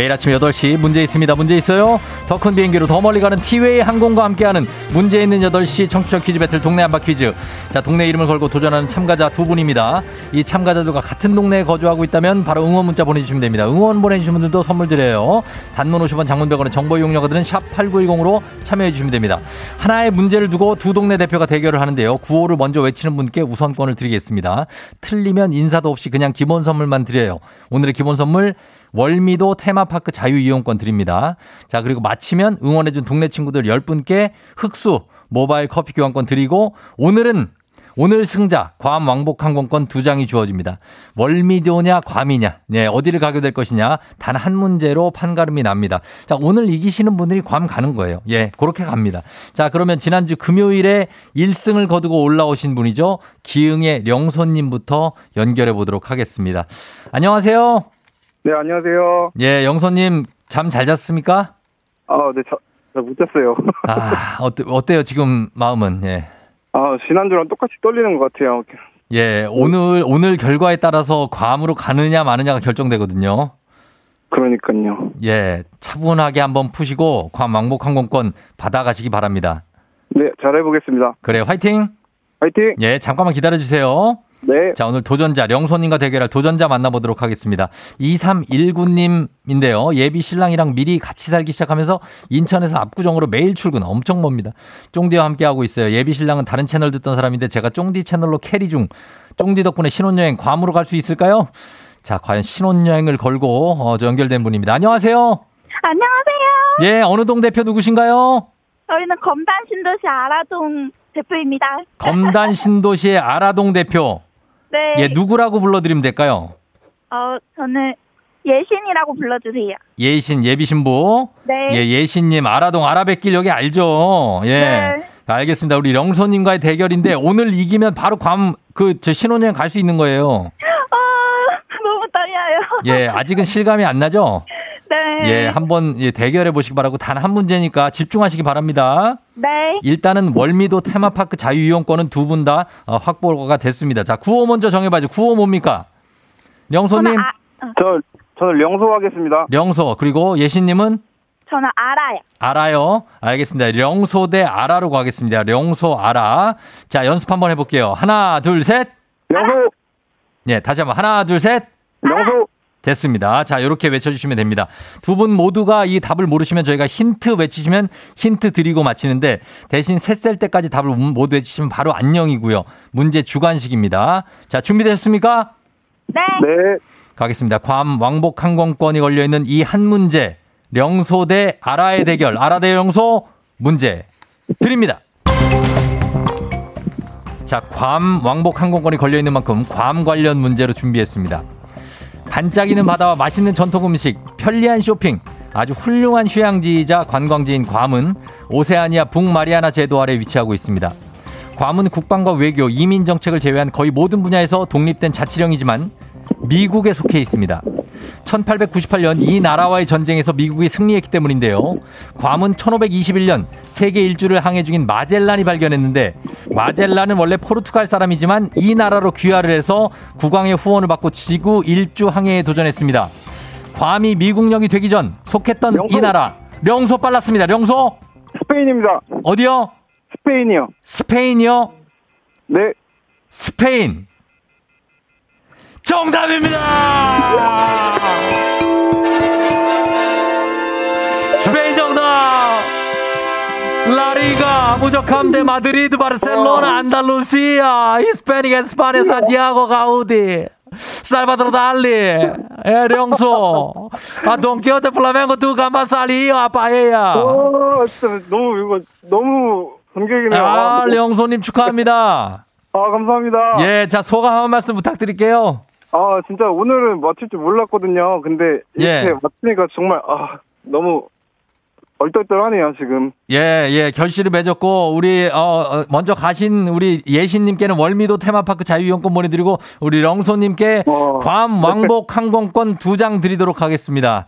매일 아침 8시 문제 있습니다. 문제 있어요? 더 큰 비행기로 더 멀리 가는 티웨이 항공과 함께하는 문제 있는 8시 청취자 퀴즈 배틀 동네 한바 퀴즈. 자, 동네 이름을 걸고 도전하는 참가자 두 분입니다. 이 참가자들과 같은 동네에 거주하고 있다면 바로 응원 문자 보내주시면 됩니다. 응원 보내주신 분들도 선물 드려요. 단문 50원 장문백원의 정보 이용료가 드는 샵 8910으로 참여해 주시면 됩니다. 하나의 문제를 두고 두 동네 대표가 대결을 하는데요. 구호를 먼저 외치는 분께 우선권을 드리겠습니다. 틀리면 인사도 없이 그냥 기본 선물만 드려요. 오늘의 기본 선물 월미도 테마파크 자유이용권 드립니다. 자, 그리고 마치면 응원해준 동네 친구들 10분께 흑수 모바일 커피 교환권 드리고 오늘은 오늘 승자 괌 왕복 항공권 두 장이 주어집니다. 월미도냐 괌이냐, 네 어디를 가게 될 것이냐 단 한 문제로 판가름이 납니다. 자 오늘 이기시는 분들이 괌 가는 거예요. 예, 그렇게 갑니다. 자 그러면 지난주 금요일에 1승을 거두고 올라오신 분이죠. 기흥의 영손님부터 연결해 보도록 하겠습니다. 안녕하세요. 네, 안녕하세요. 예, 영선님 잠 잘 잤습니까? 아, 네, 저, 저못 잤어요. 아, [LAUGHS] 어때, 어때요, 지금 마음은? 예. 아, 지난주랑 똑같이 떨리는 것 같아요. 예, 오늘, 오늘 결과에 따라서 괌으로 가느냐 마느냐가 결정되거든요. 그러니까요. 예, 차분하게 한번 푸시고 괌 왕복 항공권 받아가시기 바랍니다. 네, 잘 해보겠습니다. 그래요, 화이팅! 화이팅! 예, 잠깐만 기다려주세요. 네. 자, 오늘 도전자, 령손님과 대결할 도전자 만나보도록 하겠습니다. 2319님인데요. 예비 신랑이랑 미리 같이 살기 시작하면서 인천에서 압구정으로 매일 출근 엄청 멉니다. 쫑디와 함께하고 있어요. 예비 신랑은 다른 채널 듣던 사람인데 제가 쫑디 채널로 캐리 중. 쫑디 덕분에 신혼여행 괌으로 갈 수 있을까요? 자, 과연 신혼여행을 걸고 어, 저 연결된 분입니다. 안녕하세요. 안녕하세요. 예, 어느 동 대표 누구신가요? 저희는 검단 신도시 아라동 대표입니다. 검단 신도시의 아라동 대표. 네. 예, 누구라고 불러드리면 될까요? 어, 저는 예신이라고 불러주세요. 예신, 예비신부. 네. 예, 예신님, 아라동, 아라뱃길 여기 알죠? 예. 네. 알겠습니다. 우리 영선님과의 대결인데 오늘 이기면 바로 괌, 그, 저 신혼여행 갈 수 있는 거예요. 어, 너무 떨려요. 예, 아직은 실감이 안 나죠? [LAUGHS] 네. 예, 한번 예, 대결해 보시기 바라고 단 한 문제니까 집중하시기 바랍니다. 네. 일단은 월미도 테마파크 자유이용권은 두 분다 어, 확보가 됐습니다. 자, 구호 먼저 정해봐죠. 구호 뭡니까? 영소님, 저는, 아, 저, 저는 령소 하겠습니다. 령소, 그리고 예신님은 저는 알아요. 알아요. 알겠습니다. 령소 대 아라로 가겠습니다. 령소 아라. 자, 연습 한번 해볼게요. 하나, 둘, 셋. 령소! 예, 다시 한번 하나, 둘, 셋. 령소! 됐습니다. 자, 이렇게 외쳐주시면 됩니다. 두 분 모두가 이 답을 모르시면 저희가 힌트 외치시면 힌트 드리고 마치는데 대신 셋 셀 때까지 답을 모두 외치시면 바로 안녕이고요. 문제 주관식입니다. 자, 준비되셨습니까? 네. 네. 가겠습니다. 괌 왕복 항공권이 걸려있는 이 한 문제. 령소 대 아라의 대결. 아라 대 령소 문제 드립니다. 자, 괌 왕복 항공권이 걸려있는 만큼 괌 관련 문제로 준비했습니다. 반짝이는 바다와 맛있는 전통 음식, 편리한 쇼핑, 아주 훌륭한 휴양지이자 관광지인 괌은 오세아니아 북마리아나 제도 아래 위치하고 있습니다. 괌은 국방과 외교, 이민 정책을 제외한 거의 모든 분야에서 독립된 자치령이지만 미국에 속해 있습니다. 1898년 이 나라와의 전쟁에서 미국이 승리했기 때문인데요. 괌은 1521년 세계 일주를 항해 중인 마젤란이 발견했는데 마젤란은 원래 포르투갈 사람이지만 이 나라로 귀화를 해서 국왕의 후원을 받고 지구 일주 항해에 도전했습니다. 괌이 미국령이 되기 전 속했던 명소. 이 나라 령소 빨랐습니다. 령소 스페인입니다. 어디요? 스페인이요. 스페인이요? 네. 스페인. 정답입니다! 스페인 정답! 라리가, 무적함대, 마드리드, 바르셀로나, 안달루시아, 히스패닉, 에스파냐, 산티아고, 가우디, 살바도르 달리, 에 령소, 아, 돈키호테, 플라멩고, 두가마, 살리오, 아빠에야. 어, 진짜 너무, 이거, 너무 감격이네요. 아, 령소님 축하합니다. 아, 감사합니다. 예, 자, 소감 한 말씀 부탁드릴게요. 아, 진짜 오늘은 맞출 줄 몰랐거든요. 근데 이렇게 예. 맞추니까 정말, 아, 너무 얼떨떨하네요, 지금. 예, 예, 결실을 맺었고, 우리, 어, 어, 먼저 가신 우리 예신님께는 월미도 테마파크 자유이용권 보내드리고, 우리 령소님께 어. 괌 왕복 항공권 두 장 드리도록 하겠습니다.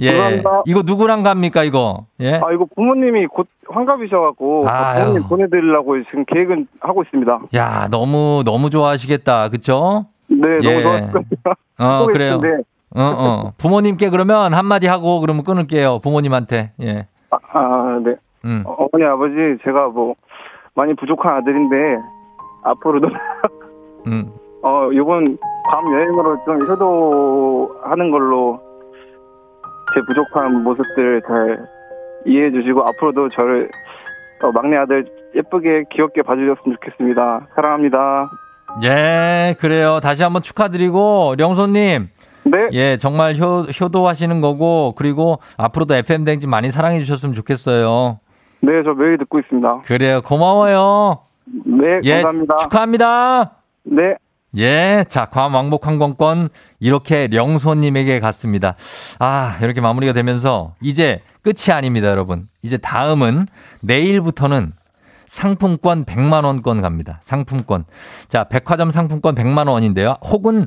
예. 감사합니다. 이거 누구랑 갑니까, 이거? 예. 아, 이거 부모님이 곧 환갑이셔갖고. 부모님 보내드리려고 지금 계획은 하고 있습니다. 야, 너무, 너무 좋아하시겠다. 그쵸? 네, 너무 예. 좋았을 겁니다. 어, [LAUGHS] 그래요. 네. 어, 어. 부모님께 그러면 한마디 하고, 그러면 끊을게요. 부모님한테. 예. 아, 아, 네. 음. 어머니, 아버지, 제가 뭐, 많이 부족한 아들인데, 앞으로도, [LAUGHS] 음. 어, 이번 밤 여행으로 좀 효도하는 걸로, 제 부족한 모습들 잘 이해해 주시고, 앞으로도 저를, 어, 막내 아들 예쁘게, 귀엽게 봐주셨으면 좋겠습니다. 사랑합니다. 예, 그래요. 다시 한번 축하드리고, 령소님. 네. 예, 정말 효, 효도하시는 거고, 그리고 앞으로도 FM댕진 많이 사랑해 주셨으면 좋겠어요. 네, 저 매일 듣고 있습니다. 그래요. 고마워요. 네, 예, 감사합니다. 축하합니다. 네. 예, 자, 괌 왕복 항공권 이렇게 령소님에게 갔습니다. 아, 이렇게 마무리가 되면서 이제 끝이 아닙니다, 여러분. 이제 다음은 내일부터는 상품권 100만 원권 갑니다. 상품권. 자, 백화점 상품권 100만 원인데요. 혹은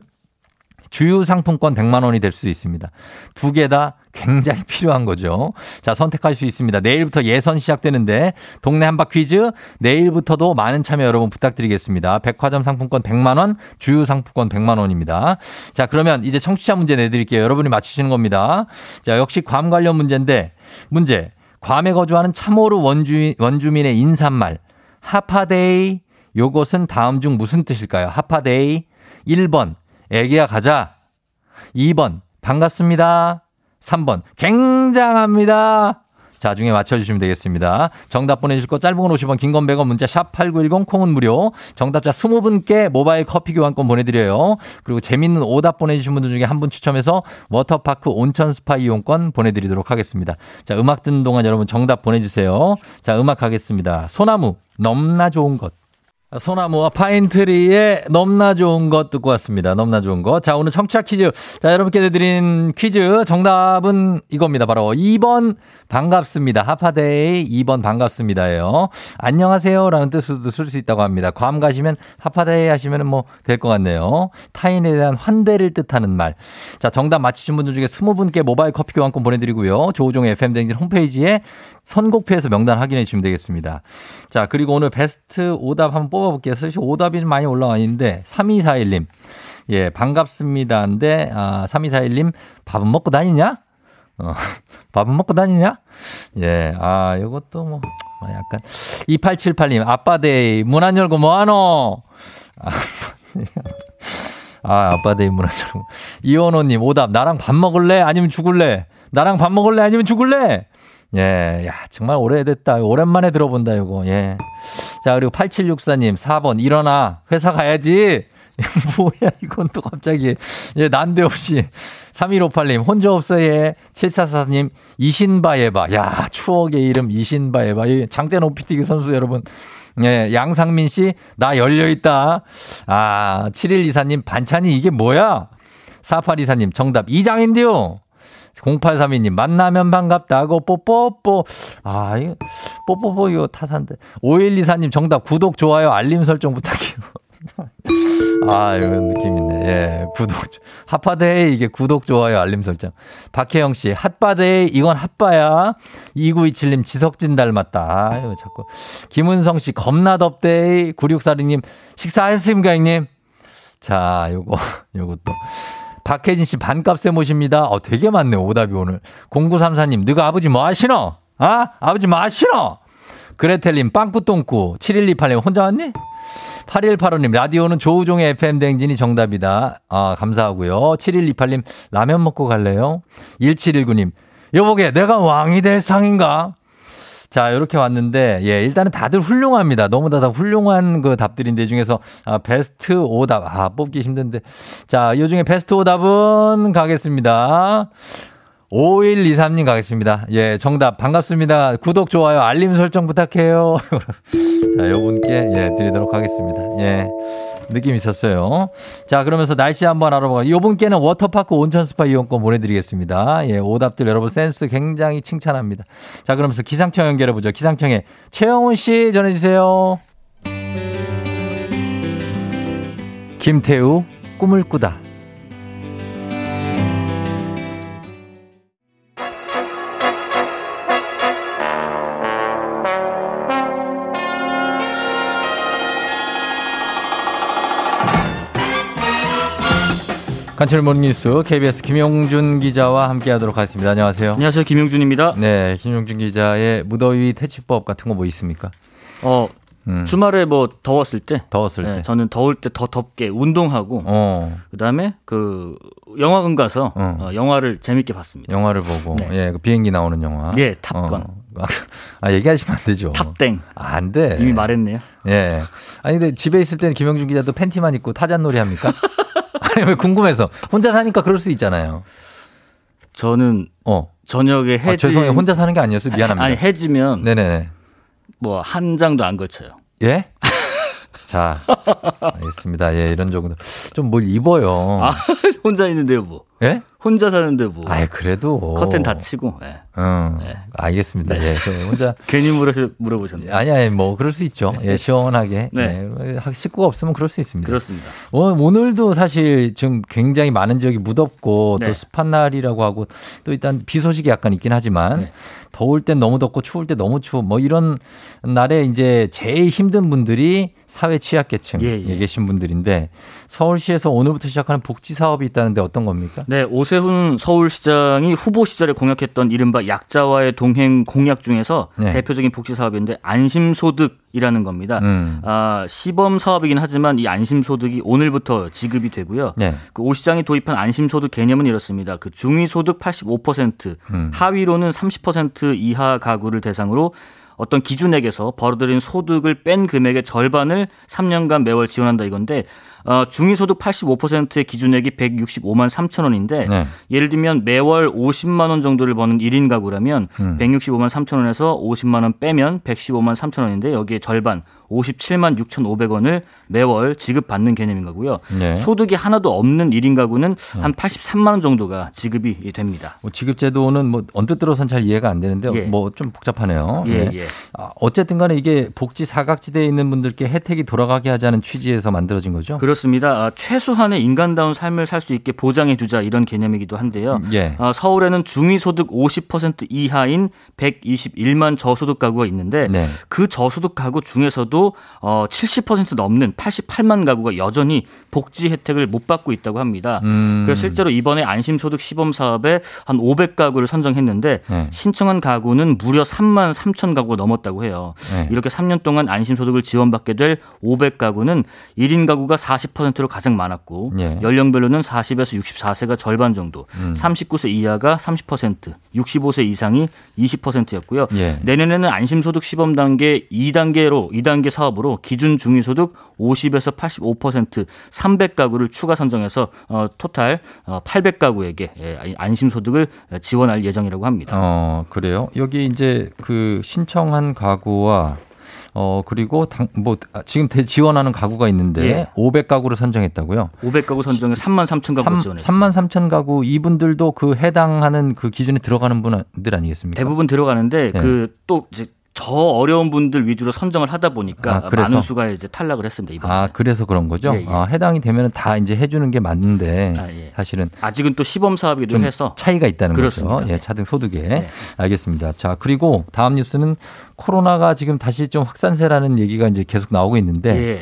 주유 상품권 100만 원이 될 수 있습니다. 두 개 다 굉장히 [LAUGHS] 필요한 거죠. 자, 선택할 수 있습니다. 내일부터 예선 시작되는데 동네 한바 퀴즈 내일부터도 많은 참여 여러분 부탁드리겠습니다. 백화점 상품권 100만 원, 주유 상품권 100만 원입니다. 자, 그러면 이제 청취자 문제 내 드릴게요. 여러분이 맞히시는 겁니다. 자, 역시 괌 관련 문제인데 문제. 괌에 거주하는 참호루 원주, 원주민의 인사말. 하파데이 요것은 다음 중 무슨 뜻일까요? 하파데이 1번 애기야 가자. 2번 반갑습니다. 3번 굉장합니다 자 중에 맞춰주시면 되겠습니다. 정답 보내주실 거 짧은 건 50원 긴 건 100원 문자 샵 8910 콩은 무료. 정답자 20분께 모바일 커피 교환권 보내드려요. 그리고 재밌는 오답 보내주신 분들 중에 한 분 추첨해서 워터파크 온천 스파 이용권 보내드리도록 하겠습니다. 자 음악 듣는 동안 여러분 정답 보내주세요. 자 음악 가겠습니다. 소나무 넘나 좋은 것 소나무와 pine tree의 넘나 좋은 것 듣고 왔습니다. 넘나 좋은 것. 자, 오늘 청취자 퀴즈. 자, 여러분께 내드린 퀴즈 정답은 이겁니다. 바로 2번 반갑습니다. Hafa Adai 2번 반갑습니다예요. 안녕하세요. 라는 뜻으로도 쓸 수 있다고 합니다. 괌 가시면 Hafa Adai 하시면 뭐 될 것 같네요. 타인에 대한 환대를 뜻하는 말. 자, 정답 맞히신 분들 중에 20분께 모바일 커피 교환권 보내드리고요. 조우종의 FM댕진 홈페이지에 선곡표에서 명단 확인해 주시면 되겠습니다. 자, 그리고 오늘 베스트 오답 한번 뽑아볼게요. 사실 오답이 좀 많이 올라와 있는데, 3241님. 예, 반갑습니다인데, 아, 3241님, 밥은 먹고 다니냐? 어, [LAUGHS] 밥은 먹고 다니냐? 예, 아, 이것도 뭐, 뭐 약간. 2878님, 아빠데이, 문 안 열고 뭐하노? 아, [LAUGHS] 아, 아빠데이 문안 열고. 이원호님, 오답, 나랑 밥 먹을래? 아니면 죽을래? 나랑 밥 먹을래? 아니면 죽을래? 예, 야, 정말 오래됐다. 오랜만에 들어본다, 이거. 예. 자, 그리고 8764님, 4번, 일어나. 회사 가야지. [LAUGHS] 뭐야, 이건 또 갑자기. 예, 난데없이. 3158님, 혼자 없어, 예. 744님, 이신바에바. 야, 추억의 이름, 이신바에바. 이 장대 높이 뛰기 선수 여러분. 예, 양상민 씨, 나 열려있다. 아, 7124님, 반찬이 이게 뭐야? 4824님, 정답, 이장인데요. 0832님, 만나면 반갑다고, 뽀뽀뽀. 아, 이거, 뽀뽀뽀, 이거 타산데. 5124님, 정답, 구독, 좋아요, 알림 설정 부탁해요. [LAUGHS] 아, 이거 느낌 있네. 예, 구독. Hafa Adai, 이게 구독, 좋아요, 알림 설정. 박혜영 씨, Hafa Adai, 이건 핫바야. 2927님, 지석진 닮았다. 아유, 자꾸. 김은성 씨, 겁나 덥데이. 9642님, 식사하셨습니까, 형님? 자, 요거, [LAUGHS] 요것도. 박혜진 씨 반값에 모십니다. 어, 되게 많네, 오답이 오늘. 0934님, 너가 아버지 뭐 하시노? 아? 아버지 뭐 하시노? 그레텔님, 빵꾸똥꾸. 7128님, 혼자 왔니? 8185님, 라디오는 조우종의 FM대행진이 정답이다. 아, 감사하고요. 7128님, 라면 먹고 갈래요? 1719님, 여보게, 내가 왕이 될 상인가? 자, 이렇게 왔는데, 예, 일단은 다들 훌륭합니다. 너무 다, 다 훌륭한 그 답들인데 중에서, 아, 베스트 오답, 아, 뽑기 힘든데. 자, 이 중에 베스트 오답은 가겠습니다. 5123님 가겠습니다. 예, 정답 반갑습니다. 구독, 좋아요, 알림 설정 부탁해요. [LAUGHS] 자, 요분께, 예, 드리도록 하겠습니다. 예. 느낌 있었어요. 자, 그러면서 날씨 한번 알아보고 이분께는 워터파크 온천 스파 이용권 보내드리겠습니다. 예, 오답들 여러분 센스 굉장히 칭찬합니다. 자, 그러면서 기상청 연결해 보죠. 기상청에 최영훈 씨 전해주세요. 김태우 꿈을 꾸다. 간철 모닝뉴스 KBS 김용준 기자와 함께하도록 하겠습니다. 안녕하세요. 안녕하세요. 김용준입니다. 네, 김용준 기자의 무더위 퇴치법 같은 거 뭐 있습니까? 어, 음, 주말에 뭐 더웠을 때 더웠을 네, 때. 저는 더울 때 더 덥게 운동하고 어, 그다음에 그 영화관 가서 어. 어, 영화를 재밌게 봤습니다. 영화를 보고 네. 예, 그 비행기 나오는 영화. 예, 탑건. 어. [LAUGHS] 아, 얘기하시면 안 되죠. 탑땡. 아, 안 돼. 이미 말했네요. 예. 아니 근데 집에 있을 때는 김영준 기자도 팬티만 입고 타잔놀이 합니까? [LAUGHS] 아니 왜 궁금해서 혼자 사니까 그럴 수 있잖아요. 저는 어. 저녁에 아, 해지 죄송해요. 혼자 사는 게 아니었어요. 미안합니다. 아니 해지면 네네. 뭐 한 장도 안 걸쳐요. 예? 자, 알겠습니다. 예, 이런 정도. 좀 뭘 입어요. 아, [LAUGHS] 혼자 있는데요, 뭐. 예? 혼자 사는데 뭐. 아이, 그래도. 커튼 닫히고. 예. 응. 네. 알겠습니다. 예, 그 혼자. [LAUGHS] 괜히 물어 물어보셨네요. 아니, 아니, 뭐, 그럴 수 있죠. 예, 시원하게. 네. 네. 식구가 없으면 그럴 수 있습니다. 그렇습니다. 어, 오늘도 사실 지금 굉장히 많은 지역이 무덥고 네. 또 습한 날이라고 하고 또 일단 비 소식이 약간 있긴 하지만 네. 더울 땐 너무 덥고 추울 때 너무 추워 뭐 이런 날에 이제 제일 힘든 분들이 사회 취약계층에 예, 예. 계신 분들인데 서울시에서 오늘부터 시작하는 복지 사업이 있다는데 어떤 겁니까? 네, 오세훈 서울시장이 후보 시절에 공약했던 이른바 약자와의 동행 공약 중에서 네. 대표적인 복지 사업인데 안심소득 이라는 겁니다. 음. 아, 시범 사업이긴 하지만 이 안심소득이 오늘부터 지급이 되고요. 네. 그오 시장이 도입한 안심소득 개념은 이렇습니다. 그 중위소득 85%, 음. 하위로는 30% 이하 가구를 대상으로 어떤 기준액에서 벌어들인 소득을 뺀 금액의 절반을 3년간 매월 지원한다 이건데 어, 중위소득 85%의 기준액이 165만 3천 원인데 네. 예를 들면 매월 50만 원 정도를 버는 1인 가구라면 음. 165만 3천 원에서 50만 원 빼면 115만 3천 원인데 여기에 절반 57만 6,500원을 매월 지급받는 개념인 거고요. 네. 소득이 하나도 없는 1인 가구는 한 83만 원 정도가 지급이 됩니다. 뭐 지급 제도는 뭐 언뜻 들어선 잘 이해가 안 되는데 예. 뭐좀 복잡하네요. 예, 네. 예. 아, 어쨌든 간에 이게 복지 사각지대에 있는 분들께 혜택이 돌아가게 하자는 취지에서 만들어진 거죠? 그렇습니다. 아, 최소한의 인간다운 삶을 살 수 있게 보장해 주자 이런 개념이기도 한데요. 예. 아, 서울에는 중위 소득 50% 이하인 121만 저소득 가구가 있는데 네. 그 저소득 가구 중에서도 어, 70% 넘는 88만 가구가 여전히 복지 혜택을 못 받고 있다고 합니다. 음. 그래서 실제로 이번에 안심소득 시범 사업에 한 500가구를 선정했는데 네. 신청한 가구는 무려 3만 3천 가구가 넘었다고 해요. 네. 이렇게 3년 동안 안심소득을 지원받게 될 500가구는 1인 가구가 40%로 가장 많았고 예. 연령별로는 40에서 64세가 절반 정도, 음. 39세 이하가 30%, 65세 이상이 20%였고요. 예. 내년에는 안심소득 시범 단계 2단계로 2단계 사업으로 기준 중위소득 50에서 85% 300가구를 추가 선정해서 어, 토탈 어, 800가구에게 예, 안심소득을 지원할 예정이라고 합니다. 어, 그래요? 여기 이제 그 신청한 가구와 어, 그리고 당, 뭐, 아, 지금 대, 지원하는 가구가 있는데 예. 500가구를 선정했다고요? 500가구 선정에 3만 3천 가구 지원했습니다. 3만 3천 가구 이분들도 그 해당하는 그 기준에 들어가는 분들 아니겠습니까? 대부분 들어가는데 네. 그또 이제 더 어려운 분들 위주로 선정을 하다 보니까 아, 그래서? 많은 수가 이제 탈락을 했습니다. 이번에. 아, 그래서 그런 거죠? 예, 예. 아, 해당이 되면 다 이제 해주는 게 맞는데 아, 예. 사실은 아직은 또 시범 사업이기도 좀 해서 차이가 있다는 그렇습니다. 거죠. 예, 네. 차등 소득에. 알겠습니다. 자, 그리고 다음 뉴스는 코로나가 지금 다시 좀 확산세라는 얘기가 이제 계속 나오고 있는데 예.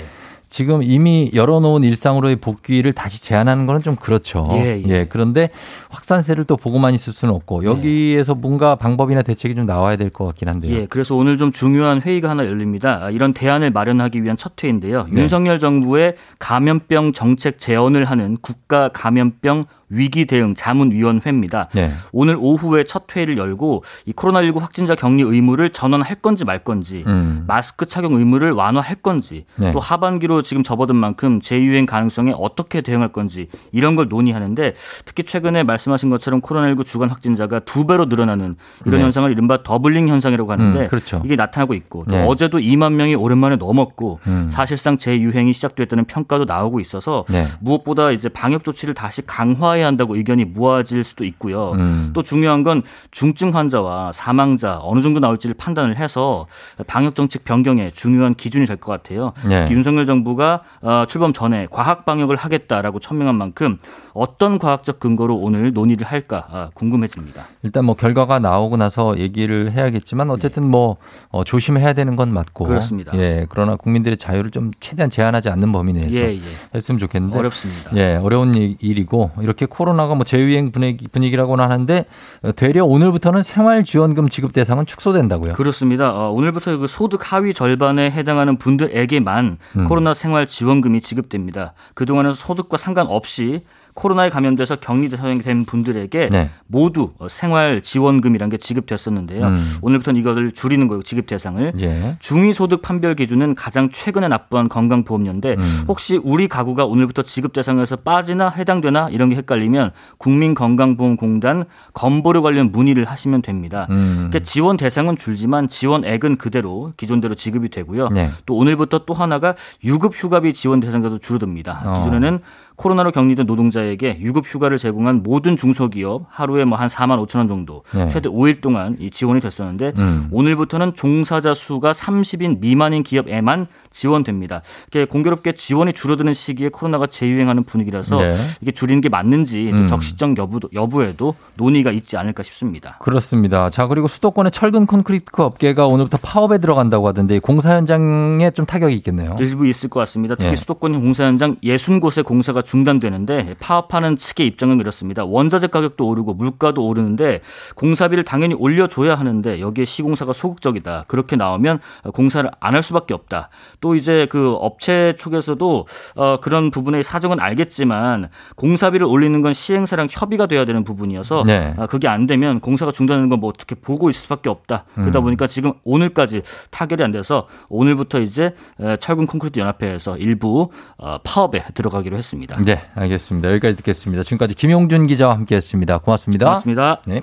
지금 이미 열어놓은 일상으로의 복귀를 다시 제한하는 거는 좀 그렇죠. 예, 예. 그런데 확산세를 또 보고만 있을 수는 없고 여기에서 뭔가 방법이나 대책이 좀 나와야 될 것 같긴 한데요. 예, 그래서 오늘 좀 중요한 회의가 하나 열립니다. 아, 이런 대안을 마련하기 위한 첫 회인데요. 네. 윤석열 정부의 감염병 정책 제언을 하는 국가 감염병 위기 대응 자문위원회입니다. 네. 오늘 오후에 첫 회의를 열고 이 코로나19 확진자 격리 의무를 전원할 건지 말 건지 음. 마스크 착용 의무를 완화할 건지 네. 또 하반기로 지금 접어든 만큼 재유행 가능성에 어떻게 대응할 건지 이런 걸 논의하는데 특히 최근에 말씀하신 것처럼 코로나19 주간 확진자가 두 배로 늘어나는 이런 네. 현상을 이른바 더블링 현상이라고 하는데 음, 그렇죠. 이게 나타나고 있고 또 네. 어제도 2만 명이 오랜만에 넘었고 음. 사실상 재유행이 시작됐다는 평가도 나오고 있어서 네. 무엇보다 이제 방역 조치를 다시 강화 해야 한다고 의견이 모아질 수도 있고요. 음. 또 중요한 건 중증 환자와 사망자 어느 정도 나올지를 판단을 해서 방역 정책 변경에 중요한 기준이 될 것 같아요. 네. 특히 윤석열 정부가 어, 출범 전에 과학 방역을 하겠다라고 천명한 만큼 어떤 과학적 근거로 오늘 논의를 할까 아, 궁금해집니다. 일단 뭐 결과가 나오고 나서 얘기를 해야겠지만 어쨌든 뭐 어, 조심해야 되는 건 맞고 그렇습니다. 예, 그러나 국민들의 자유를 좀 최대한 제한하지 않는 범위 내에서 예, 예. 했으면 좋겠는데 어렵습니다. 예, 어려운 일- 일이고 이렇게 코로나가 뭐 재유행 분위기, 분위기라고는 하는데 어, 되려 오늘부터는 생활지원금 지급 대상은 축소된다고요. 그렇습니다. 어, 오늘부터 그 소득 하위 절반에 해당하는 분들에게만 음. 코로나 생활 지원금이 지급됩니다. 그동안은 소득과 상관없이 코로나에 감염돼서 격리 대상이 된 분들에게 네. 모두 어, 생활 지원금이라는 게 지급됐었는데요. 음. 오늘부터는 이거를 줄이는 거예요. 지급 대상을. 예. 중위소득 판별 기준은 가장 최근에 납부한 건강보험료인데 음. 혹시 우리 가구가 오늘부터 지급 대상에서 빠지나 해당되나 이런 게 헷갈리면 국민건강보험공단 건보료 관련 문의를 하시면 됩니다. 음. 그러니까 지원 대상은 줄지만 지원액은 그대로 기존대로 지급이 되고요. 네. 또 오늘부터 또 하나가 유급 휴가비 지원 대상자도 줄어듭니다. 어. 기존에는 코로나로 격리된 노동자에게 유급 휴가를 제공한 모든 중소기업 하루에 뭐 한 4만 5천 원 정도 네. 최대 5일 동안 이 지원이 됐었는데 음. 오늘부터는 종사자 수가 30인 미만인 기업에만 지원됩니다. 이게 공교롭게 지원이 줄어드는 시기에 코로나가 재유행하는 분위기라서 네. 이게 줄이는 게 맞는지 또 음. 적시적 여부, 여부에도 논의가 있지 않을까 싶습니다. 그렇습니다. 자, 그리고 수도권의 철근 콘크리트 업계가 오늘부터 파업에 들어간다고 하던데 이 공사 현장에 좀 타격이 있겠네요. 일부 있을 것 같습니다. 특히 예. 수도권 공사 현장 60곳의 공사가 중단되는데 파업하는 측의 입장은 이렇습니다. 원자재 가격도 오르고 물가도 오르는데 공사비를 당연히 올려줘야 하는데 여기에 시공사가 소극적이다. 그렇게 나오면 공사를 안 할 수밖에 없다. 또 이제 그 업체 쪽에서도 어 그런 부분의 사정은 알겠지만 공사비를 올리는 건 시행사랑 협의가 돼야 되는 부분이어서 네. 아, 그게 안 되면 공사가 중단되는 건 뭐 어떻게 보고 있을 수밖에 없다. 그러다 음. 보니까 지금 오늘까지 타결이 안 돼서 오늘부터 이제 에, 철근 콘크리트 연합회에서 일부 어, 파업에 들어가기로 했습니다. 네, 알겠습니다. 여기까지 듣겠습니다. 지금까지 김용준 기자와 함께했습니다. 고맙습니다. 고맙습니다. 네.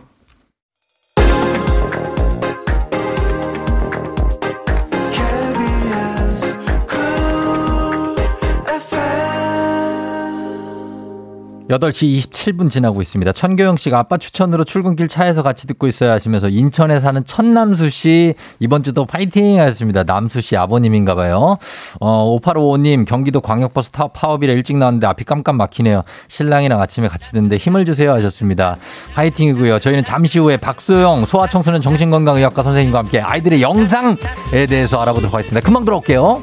8시 27분 지나고 있습니다. 천교영 씨가 아빠 추천으로 출근길 차에서 같이 듣고 있어야 하시면서 인천에 사는 천남수 씨 이번 주도 파이팅 하셨습니다. 남수 씨 아버님인가 봐요. 어, 5855님 경기도 광역버스 타 파업이라 일찍 나왔는데 앞이 깜깜 막히네요. 신랑이랑 아침에 같이 듣는데 힘을 주세요 하셨습니다. 파이팅이고요. 저희는 잠시 후에 박소영 소아청소년 정신건강의학과 선생님과 함께 아이들의 영상에 대해서 알아보도록 하겠습니다. 금방 들어올게요.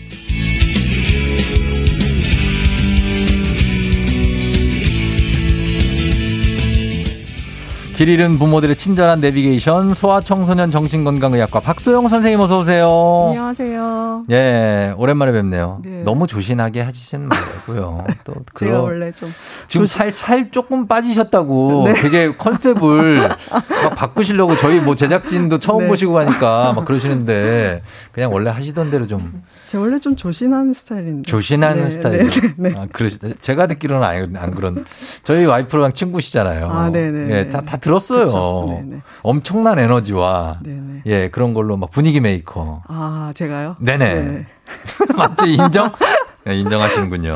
길 잃은 부모들의 친절한 내비게이션 소아청소년 정신건강의학과 박소영 선생님 어서 오세요. 안녕하세요. 예, 오랜만에 뵙네요. 네. 너무 조신하게 하시진 말고요. 또 [LAUGHS] 제가 그런 원래 좀 지금 살, 살 조금 빠지셨다고 [LAUGHS] 되게 컨셉을 막 바꾸시려고 저희 뭐 제작진도 처음 네. 보시고 가니까 막 그러시는데 그냥 원래 하시던 대로 좀 제가 원래 좀 조신한 스타일인데. 조신하는 네, 스타일. 네, 네, 네. 아, 그러시, 제가 듣기로는 안, 안 그런. 저희 와이프랑 친구시잖아요. 아, 네네. 예, 다, 다 들었어요. 그쵸. 네네. 엄청난 에너지와 네네. 예, 그런 걸로 막 분위기 메이커. 아, 제가요? 네네. [LAUGHS] 맞죠? 인정? 네, 인정하시는군요.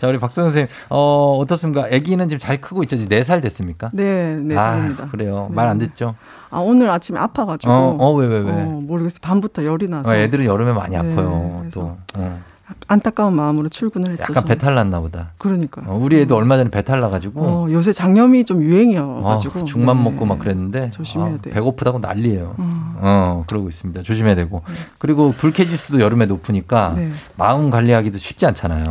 자, 우리 박소영 선생님, 어, 어떻습니까? 아기는 지금 잘 크고 있죠? 4살 됐습니까? 네, 네, 살입니다. 아, 그래요. 네. 말안 듣죠? 아, 오늘 아침에 아파가지고. 어, 어, 왜, 왜, 왜? 어, 모르겠어요. 밤부터 열이 나서. 어, 애들은 여름에 많이 네, 아파요. 그래서 또. 어. 안타까운 마음으로 출근을 했죠. 약간. 배탈 났나 보다. 그러니까. 어, 우리 애도 얼마 전에 배탈 나가지고. 어, 요새 장염이 좀 유행이어가지고. 어, 죽만 네. 먹고 막 그랬는데 조심해야 아, 돼요. 배고프다고 난리예요. 음. 어, 그러고 있습니다. 조심해야 되고. 그리고 불쾌지수도 여름에 높으니까 네. 마음 관리하기도 쉽지 않잖아요.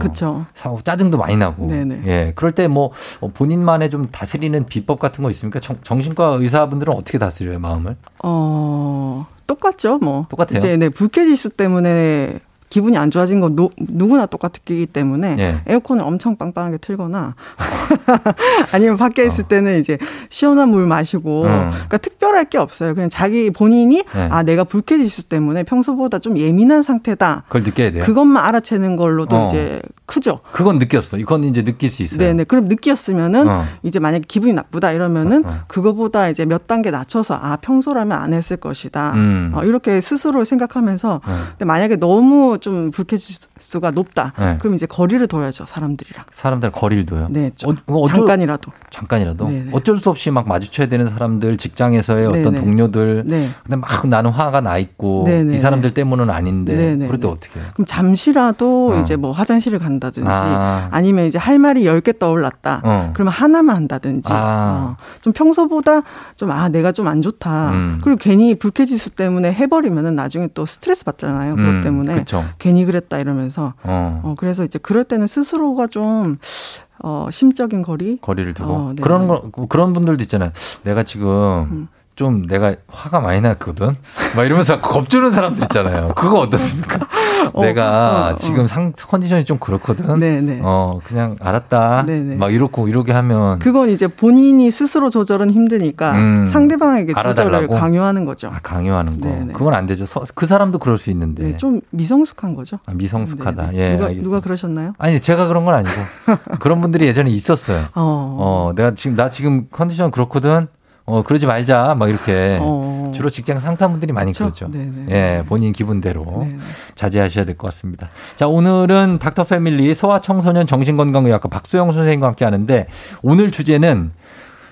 사고 짜증도 많이 나고. 네네. 예. 그럴 때 뭐 본인만의 좀 다스리는 비법 같은 거 있습니까? 정, 정신과 의사분들은 어떻게 다스려요, 마음을? 어, 똑같죠, 뭐. 똑같아요? 이제, 네, 불쾌지수 때문에 기분이 안 좋아진 건 노- 누구나 똑같기 때문에 예. 에어컨을 엄청 빵빵하게 틀거나 [LAUGHS] 아니면 밖에 있을 때는 이제 시원한 물 마시고 어. 음. 그러니까 특별할 게 없어요. 그냥 자기 본인이 네. 아 내가 불쾌지수 때문에 평소보다 좀 예민한 상태다. 그걸 느껴야 돼요. 그것만 알아채는 걸로도 어. 이제 크죠. 그건 느꼈어. 이건 이제 느낄 수 있어요. 네네. 그럼 느꼈으면은 어. 이제 만약에 기분이 나쁘다 이러면은 어, 어. 그거보다 이제 몇 단계 낮춰서 아 평소라면 안 했을 것이다. 음. 어, 이렇게 스스로 생각하면서 네. 근데 만약에 너무 좀 불쾌지 수가 높다. 네. 그럼 이제 거리를 둬야죠 사람들이랑. 사람들 거리를 둬요. 네, 좀 어, 어쩔- 잠깐이라도. 잠깐이라도 네네. 어쩔 수 없이 막 마주쳐야 되는 사람들, 직장에서의 어떤 네네. 동료들. 네. 근데 막 나는 화가 나 있고 네네. 이 사람들 때문은 아닌데 네네. 그럴 때 어떻게 해요? 그럼 잠시라도 어. 이제 뭐 화장실을 간다든지 아. 아. 니면 이제 할 말이 10개 떠올랐다. 어. 그러면 하나만 한다든지. 아. 어. 좀 평소보다 좀 아, 내가 좀 안 좋다. 음. 그리고 괜히 불쾌지수 때문에 해버리면은 나중에 또 스트레스 받잖아요. 그것 음, 때문에. 그쵸. 괜히 그랬다 이러면 서. 어. 어, 그래서 이제 그럴 때는 스스로가 좀, 어, 심적인 거리. 거리를 두고 어, 네, 그런 네. 거 그런 분들도 있잖아요. 내가 지금 좀 내가 화가 많이 났거든. 막 이러면서 겁주는 사람들 있잖아요. 그거 어떻습니까? [LAUGHS] 어, 내가 어, 어. 지금 상 컨디션이 좀 그렇거든. 네, 네. 어 그냥 알았다. 네, 네. 막 이렇고 이렇게 하면 그건 이제 본인이 스스로 조절은 힘드니까 음. 상대방에게 조절을 알아달라고? 강요하는 거죠. 아, 강요하는 거. 네, 네. 그건 안 되죠. 서- 그 사람도 그럴 수 있는데. 네, 좀 미성숙한 거죠. 아, 미성숙하다. 네, 네. 예. 누가. 누가 그러셨나요? 아니 제가 그런 건 아니고 [LAUGHS] 그런 분들이 예전에 있었어요. 어. 어, 내가 지금 나 지금 컨디션 그렇거든. 어, 그러지 말자. 막 이렇게 어. 주로 직장 상사분들이 많이 그쵸? 그러죠. 네네. 예, 본인 기분대로 네네. 자제하셔야 될 것 같습니다. 자, 오늘은 닥터 패밀리 소아 청소년 정신건강의학과 박소영 선생님과 함께 하는데 오늘 주제는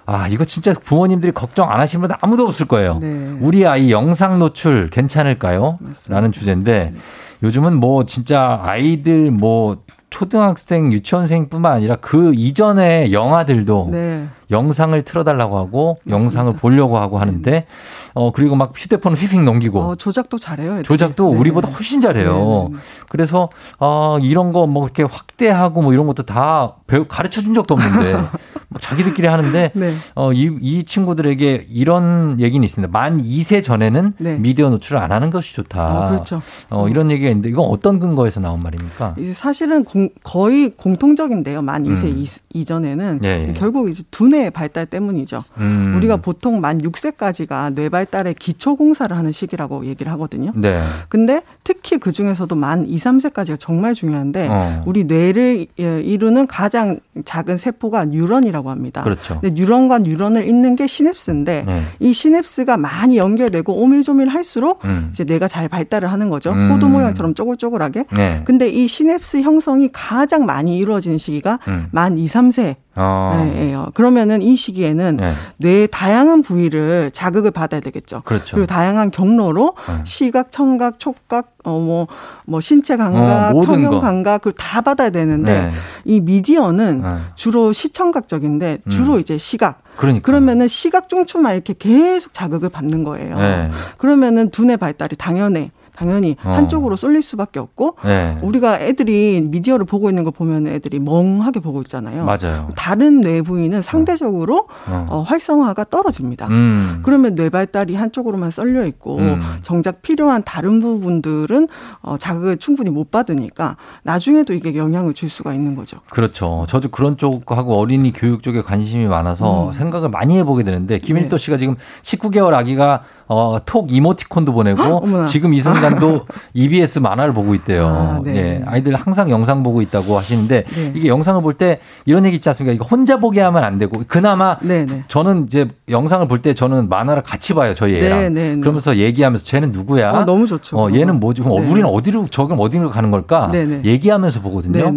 아, 이거 진짜 부모님들이 걱정 안 하시는 분 아무도 없을 거예요. 네. 우리 아이 영상 노출 괜찮을까요? 라는 주제인데 요즘은 뭐 진짜 아이들 뭐 초등학생, 유치원생뿐만 아니라 그 이전의 영화들도 네. 영상을 틀어달라고 하고 맞습니다. 영상을 보려고 하고 하는데 어 그리고 막 휴대폰을 휘핑 넘기고 어, 조작도 잘해요. 애들이. 조작도 네. 우리보다 훨씬 잘해요. 네, 네, 네. 그래서 어 이런 거 뭐 이렇게 확대하고 뭐 이런 것도 다 배우 가르쳐 준 적도 없는데 [LAUGHS] 뭐 자기들끼리 하는데 [LAUGHS] 네. 어 이 이 친구들에게 이런 얘기는 있습니다. 만 2세 전에는 네. 미디어 노출을 안 하는 것이 좋다. 어, 그렇죠. 어, 이런 얘기가 있는데 이건 어떤 근거에서 나온 말입니까? 사실은 공- 거의 공통적인데요. 만 2세 음. 이, 이전에는 예, 예. 결국 이제 두뇌 발달 때문이죠. 음. 우리가 보통 만 6세까지가 뇌 발달의 기초 공사를 하는 시기라고 얘기를 하거든요. 네. 근데 특히 그 중에서도 만 2, 3세까지가 정말 중요한데 어. 우리 뇌를 예, 이루는 가장 작은 세포가 뉴런이라고 합니다. 그렇죠. 근데 뉴런과 뉴런을 잇는 게 시냅스인데 네. 이 시냅스가 많이 연결되고 오밀조밀 할수록 음. 이제 뇌가 잘 발달을 하는 거죠. 음. 포도 모양처럼 쪼글쪼글하게. 네. 근데 이 시냅스 형성이 가장 많이 이루어지는 시기가 음. 만 2, 3세. 어. 예요. 그러면은 이 시기에는 네. 뇌의 다양한 부위를 자극을 받아야 되겠죠. 그렇죠. 리고 다양한 경로로 네. 시각, 청각, 촉각, 어뭐 뭐 신체 감각, 어, 거. 평형 감각 그걸 다 받아야 되는데 네. 이 미디어는 네. 주로 시청각적인데 주로 음. 이제 시각. 그러니까. 그러면은 시각 중추만 이렇게 계속 자극을 받는 거예요. 네. 그러면은 두뇌 발달이 당연해. 당연히 어. 한쪽으로 쏠릴 수밖에 없고 네. 우리가 애들이 미디어를 보고 있는 거 보면 애들이 멍하게 보고 있잖아요. 맞아요. 다른 뇌 부위는 상대적으로 어. 어, 활성화가 떨어집니다. 음. 그러면 뇌 발달이 한쪽으로만 썰려 있고 음. 정작 필요한 다른 부분들은 어, 자극을 충분히 못 받으니까 나중에도 이게 영향을 줄 수가 있는 거죠. 그렇죠. 저도 그런 쪽하고 어린이 교육 쪽에 관심이 많아서 음. 생각을 많이 해보게 되는데 김일도 네. 씨가 지금 19개월 아기가 어, 톡 이모티콘도 보내고. 지금 이 순간도 [LAUGHS] EBS 만화를 보고 있대요. 아, 네. 예, 아이들 항상 영상 보고 있다고 하시는데 네. 이게 영상을 볼 때 이런 얘기 있지 않습니까? 이거 혼자 보게 하면 안 되고 그나마 네, 네. 저는 이제 영상을 볼 때 저는 만화를 같이 봐요. 저희 애랑. 네, 네, 네. 그러면서 얘기하면서 쟤는 누구야? 아, 너무 좋죠. 어, 얘는 뭐지? 어, 네. 우리는 어디로 저건 어디로 가는 걸까? 네, 네. 얘기하면서 보거든요.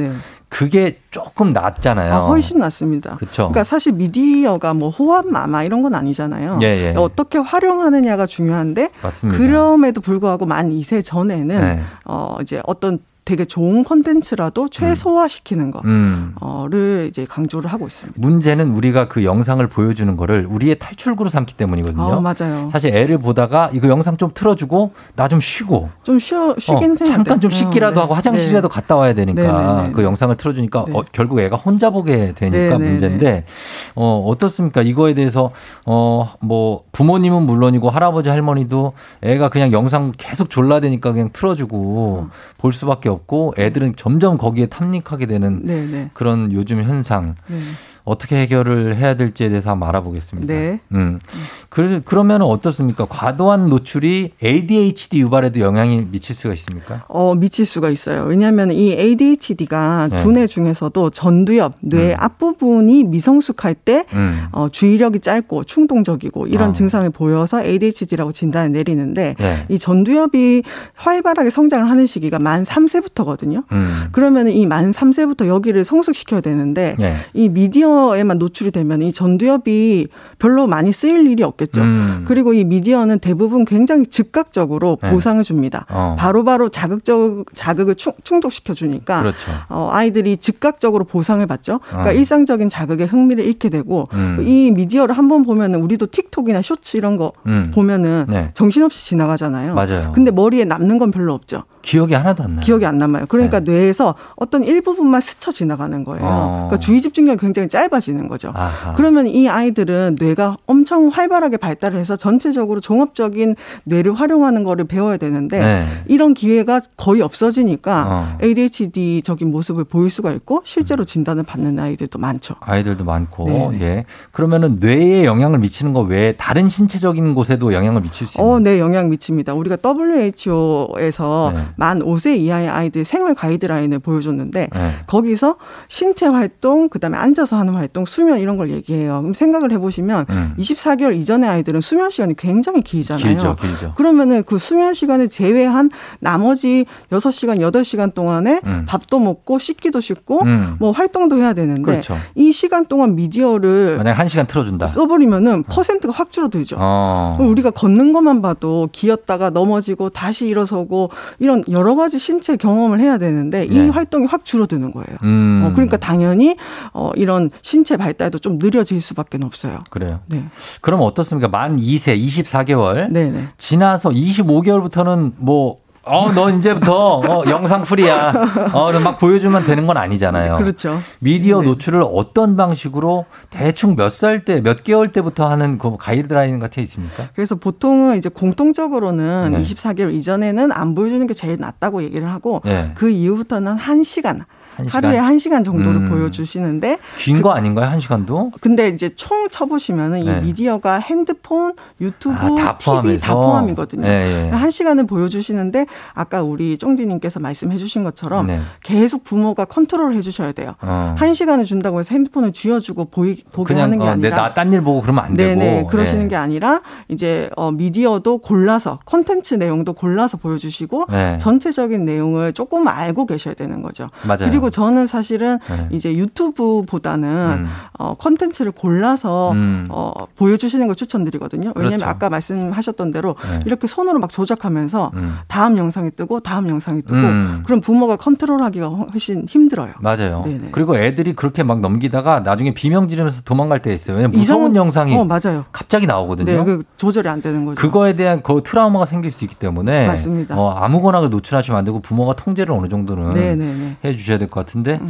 그게 조금 낫잖아요. 아, 훨씬 낫습니다. 그쵸. 러니까 사실 미디어가 뭐 호환 마마 이런 건 아니잖아요. 예, 예. 어떻게 활용하느냐가 중요한데 맞습니다. 그럼에도 불구하고 만 2세 전에는 네. 어 이제 어떤 되게 좋은 컨텐츠라도 최소화시키는 음. 거를 이제 강조를 하고 있습니다. 문제는 우리가 그 영상을 보여주는 거를 우리의 탈출구로 삼기 때문이거든요. 아, 맞아요. 사실 애를 보다가 이거 영상 좀 틀어주고 나 좀 쉬고 좀 쉬어 쉬긴 어, 잠깐 좀. 쉬기라도 네. 하고 화장실이라도 갔다 와야 되니까 네, 네, 네. 그 영상을 틀어주니까 네. 어, 결국 애가 혼자 보게 되니까 네, 네, 문제인데 어, 어떻습니까? 이거에 대해서 어, 뭐 부모님은 물론이고 할아버지 할머니도 애가 그냥 영상 계속 졸라대니까 그냥 틀어주고 어. 볼 수밖에 없고 애들은 점점 거기에 탐닉하게 되는 네, 네. 그런 요즘 현상. 네. 어떻게 해결을 해야 될지에 대해서 한번 알아보겠습니다. 네. 음. 그, 그러면 어떻습니까? 과도한 노출이 ADHD 유발에도 영향이 미칠 수가 있습니까? 어, 미칠 수가 있어요. 왜냐하면 이 ADHD가 네. 두뇌 중에서도 전두엽, 뇌 앞부분이 미성숙할 때 음. 어, 주의력이 짧고 충동적이고 이런 어. 증상을 보여서 ADHD라고 진단을 내리는데 네. 이 전두엽이 활발하게 성장을 하는 시기가 만 3세부터거든요. 음. 그러면 이 만 3세부터 여기를 성숙시켜야 되는데 네. 이 미디어 에만 노출이 되면 이 전두엽이 별로 많이 쓰일 일이 없겠죠. 음. 그리고 이 미디어는 대부분 굉장히 즉각적으로 네. 보상을 줍니다. 어. 바로바로 자극적 자극을 충, 충족시켜 주니까 그렇죠. 어, 아이들이 즉각적으로 보상을 받죠. 그러니까 어. 일상적인 자극에 흥미를 잃게 되고 음. 이 미디어를 한번 보면은 우리도 틱톡이나 쇼츠 이런 거 음. 보면은 네. 정신없이 지나가잖아요. 맞아요. 근데 머리에 남는 건 별로 없죠. 기억이 하나도 안 나요. 기억이 안 남아요. 그러니까 뇌에서 어떤 일부분만 스쳐 지나가는 거예요. 네. 어. 그러니까 주의 집중력이 굉장히 짧아지는 거죠. 아하. 그러면 이 아이들은 뇌가 엄청 활발하게 발달을 해서 전체적으로 종합적인 뇌를 활용하는 거를 배워야 되는데 네. 이런 기회가 거의 없어지니까 어. ADHD적인 모습을 보일 수가 있고 실제로 진단을 받는 아이들도 많죠. 아이들도 많고, 네. 예. 그러면은 뇌에 영향을 미치는 거 외에 다른 신체적인 곳에도 영향을 미칠 수 있는 어, 네, 영향 미칩니다. 우리가 WHO에서 네. 만 5세 이하의 아이들 생활 가이드라인을 보여줬는데 네. 거기서 신체 활동, 그다음에 앉아서 하는 활동, 수면 이런 걸 얘기해요. 그럼 생각을 해보시면 음. 24개월 이전의 아이들은 수면 시간이 굉장히 길잖아요. 길죠, 길죠. 그러면은 그 수면 시간을 제외한 나머지 6시간, 8시간 동안에 음. 밥도 먹고 씻기도 씻고 음. 뭐 활동도 해야 되는데 그렇죠. 이 시간 동안 미디어를 만약에 한 시간 틀어준다. 써버리면은 퍼센트가 확 줄어들죠. 어. 우리가 걷는 것만 봐도 기었다가 넘어지고 다시 일어서고 이런 여러 가지 신체 경험을 해야 되는데 이 네. 활동이 확 줄어드는 거예요. 음. 어, 그러니까 당연히 어, 이런 신체 발달도 좀 느려질 수밖에 없어요. 그래요. 네. 그럼 어떻습니까? 만 2세, 24개월. 네, 네. 지나서 25개월부터는 뭐, 어, 너 이제부터, 어, 영상 풀이야. 어, 막 보여주면 되는 건 아니잖아요. 그렇죠. 미디어 네. 노출을 어떤 방식으로 대충 몇 살 때, 몇 개월 때부터 하는 그 가이드라인 같은 게 있습니까? 그래서 보통은 이제 공통적으로는 네. 24개월 이전에는 안 보여주는 게 제일 낫다고 얘기를 하고 네. 그 이후부터는 한시간 한 시간? 하루에 한시간 정도를 음. 보여주시는데 긴 거 아닌가요? 한 시간도? 근데 이제 총 쳐보시면은 네. 이 미디어가 핸드폰, 유튜브, 아, 다 TV 다? 포함이거든요. 예, 예. 한 시간을 보여주시는데 아까 우리 쫑디님께서 말씀해 주신 것처럼 네. 계속 부모가 컨트롤 해 주셔야 돼요. 어. 한 시간을 준다고 해서 핸드폰을 쥐어주고 보이, 보게 하는 게 어, 내 아니라 나딴 일 보고 그러면 안 되고. 네네 그러시는 네. 게 아니라 이제 어 미디어도 골라서 컨텐츠 내용도 골라서 보여주시고 네. 전체적인 내용을 조금 알고 계셔야 되는 거죠. 맞아요. 그리고 저는 사실은 네. 이제 유튜브보다는 음. 어 컨텐츠를 골라서 음. 어 보여주시는 걸 추천드리거든요. 왜냐하면 그렇죠. 아까 말씀하셨던 대로 네. 이렇게 손으로 막 조작하면서 음. 다음 영상이 뜨고 다음 영상이 뜨고 음. 그럼 부모가 컨트롤하기가 훨씬 힘들어요. 맞아요. 네네. 그리고 애들이 그렇게 막 넘기다가 나중에 비명 지르면서 도망갈 때 있어요. 왜냐면 무서운 이상한- 영상이 어 맞아요. 갑자기 나오거든요. 네, 그 조절이 안 되는 거죠. 그거에 대한 그 트라우마가 생길 수 있기 때문에 맞습니다. 어, 아무거나 노출하시면 안 되고 부모가 통제를 어느 정도는 네네네. 해 주셔야 될 것 같 은데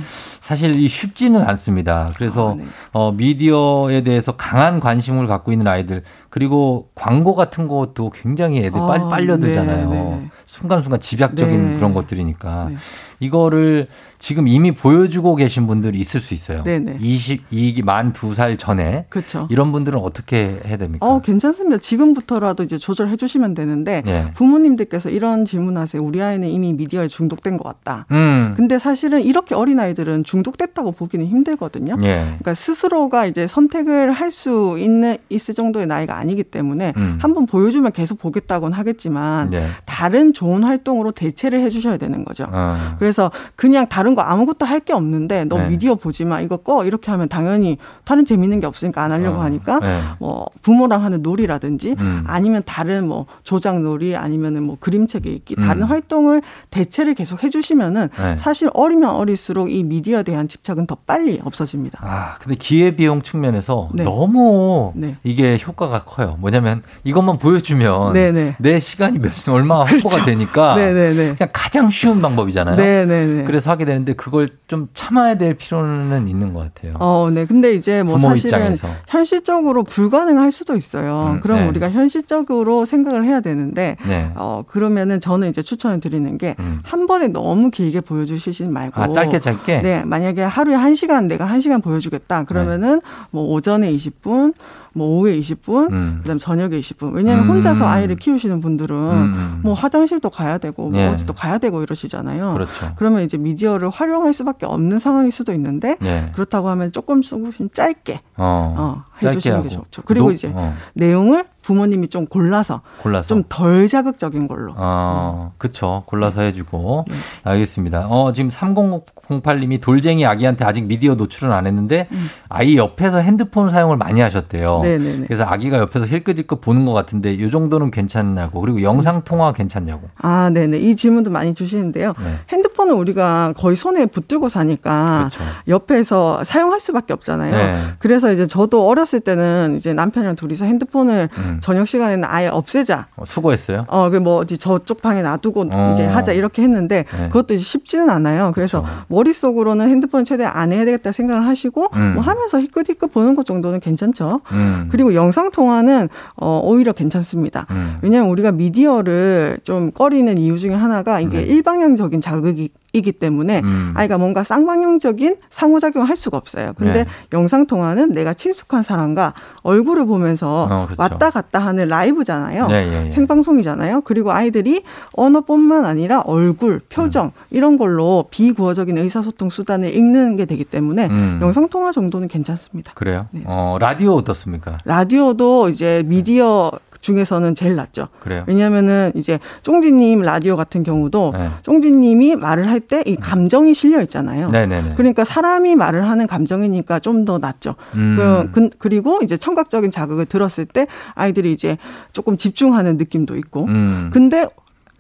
사실 이 쉽지는 않습니다. 그래서 아, 네. 어, 미디어에 대해서 강한 관심을 갖고 있는 아이들 그리고 광고 같은 것도 굉장히 애들 아, 빨, 빨려들잖아요. 네, 네. 순간순간 집약적인 네. 그런 것들이니까 네. 이거를 지금 이미 보여주고 계신 분들이 있을 수 있어요. 네네. 22기 만 두 살 전에 그렇죠. 이런 분들은 어떻게 해야 됩니까? 어, 괜찮습니다. 지금부터라도 이제 조절해 주시면 되는데 예. 부모님들께서 이런 질문하세요. 우리 아이는 이미 미디어에 중독된 것 같다. 음. 근데 사실은 이렇게 어린 아이들은 중독됐다고 보기는 힘들거든요. 예. 그러니까 스스로가 이제 선택을 할 수 있는 있을 정도의 나이가 아니기 때문에 음. 한번 보여주면 계속 보겠다고는 하겠지만 네. 다른 좋은 활동으로 대체를 해주셔야 되는 거죠. 어. 그래서 그냥 다른 거 아무것도 할 게 없는데 너 네. 미디어 보지 마 이거 꺼 이렇게 하면 당연히 다른 재밌는 게 없으니까 안 하려고 어. 하니까 네. 뭐 부모랑 하는 놀이라든지 음. 아니면 다른 뭐 조작 놀이 아니면은 뭐 그림책 읽기 다른 음. 활동을 대체를 계속 해주시면은 네. 사실 어리면 어릴수록 이 미디어에 대한 집착은 더 빨리 없어집니다. 아, 근데 기회 비용 측면에서 네. 너무 네. 이게 효과가 커요. 뭐냐면 이것만 보여주면 네네. 내 시간이 몇 얼마 확보가 되니까. [LAUGHS] 그냥 가장 쉬운 방법이잖아요. 네네네. 그래서 하게 되는데 그걸 좀 참아야 될 필요는 있는 것 같아요. 어, 네. 근데 이제 뭐 사실은 입장에서. 현실적으로 불가능할 수도 있어요. 음, 그럼 네. 우리가 현실적으로 생각을 해야 되는데 네. 어, 그러면은 저는 이제 추천을 드리는 게한 음. 번에 너무 길게 보여주시지 말고. 아, 짧게 짧게? 네. 만약에 하루에 한시간 내가 한시간 보여주겠다. 그러면은 뭐 오전에 20분, 뭐 오후에 20분, 음. 그다음 저녁에 20분. 왜냐하면 음. 혼자서 아이를 키우시는 분들은 음. 뭐 화장실도 가야 되고 뭐 예. 어디도 가야 되고 이러시잖아요. 그렇죠. 그러면 이제 미디어를 활용할 수밖에 없는 상황일 수도 있는데 네. 그렇다고 하면 조금 조금 짧게 어. 어, 해주시는 게. 좋죠. 그리고 노- 이제 어. 내용을 부모님이 좀 골라서 골라서. 좀 덜 자극적인 걸로. 어, 그쵸. 골라서 해주고. 네. 알겠습니다. 어, 지금 3008님이 돌쟁이 아기한테 아직 미디어 노출은 안 했는데 아이 옆에서 핸드폰 사용을 많이 하셨대요. 음. 네네네. 그래서 아기가 옆에서 힐끗힐끗 보는 것 같은데 이 정도는 괜찮냐고. 그리고 영상 통화 괜찮냐고. 아, 네네. 이 질문도 많이 주시는데요. 네. 핸드폰은 우리가 거의 손에 붙들고 사니까 그렇죠. 옆에서 사용할 수밖에 없잖아요. 네. 그래서 이제 저도 어렸을 때는 이제 남편이랑 둘이서 핸드폰을 음. 저녁 시간에는 아예 없애자. 어, 수고했어요. 어, 그 뭐 어디 저쪽 방에 놔두고 어. 이제 하자 이렇게 했는데 네. 그것도 이제 쉽지는 않아요. 그래서 머릿속으로는 핸드폰 최대한 안 해야 되겠다 생각을 하시고 음. 뭐 하면서 희끗희끗 보는 것 정도는 괜찮죠. 음. 그리고 영상 통화는 어 오히려 괜찮습니다. 음. 왜냐하면 우리가 미디어를 좀 꺼리는 이유 중에 하나가 이게 네. 일방향적인 자극이 이기 때문에 음. 아이가 뭔가 쌍방향적인 상호작용을 할 수가 없어요. 근데 네. 영상 통화는 내가 친숙한 사람과 얼굴을 보면서 어, 그렇죠. 왔다 갔다 하는 라이브잖아요. 네, 예, 예. 생방송이잖아요. 그리고 아이들이 언어뿐만 아니라 얼굴, 표정 음. 이런 걸로 비구어적인 의사소통 수단을 읽는 게 되기 때문에 음. 영상 통화 정도는 괜찮습니다. 그래요? 네. 어, 라디오 어떻습니까? 라디오도 이제 미디어 중에서는 제일 낫죠. 그래요? 왜냐하면은 이제 쫑지님 라디오 같은 경우도 네. 쫑지님이 말을 할 때 이 감정이 실려 있잖아요. 네네네. 그러니까 사람이 말을 하는 감정이니까 좀 더 낫죠. 음. 그, 그- 그리고 이제 청각적인 자극을 들었을 때 아이들이 이제 조금 집중하는 느낌도 있고. 음. 근데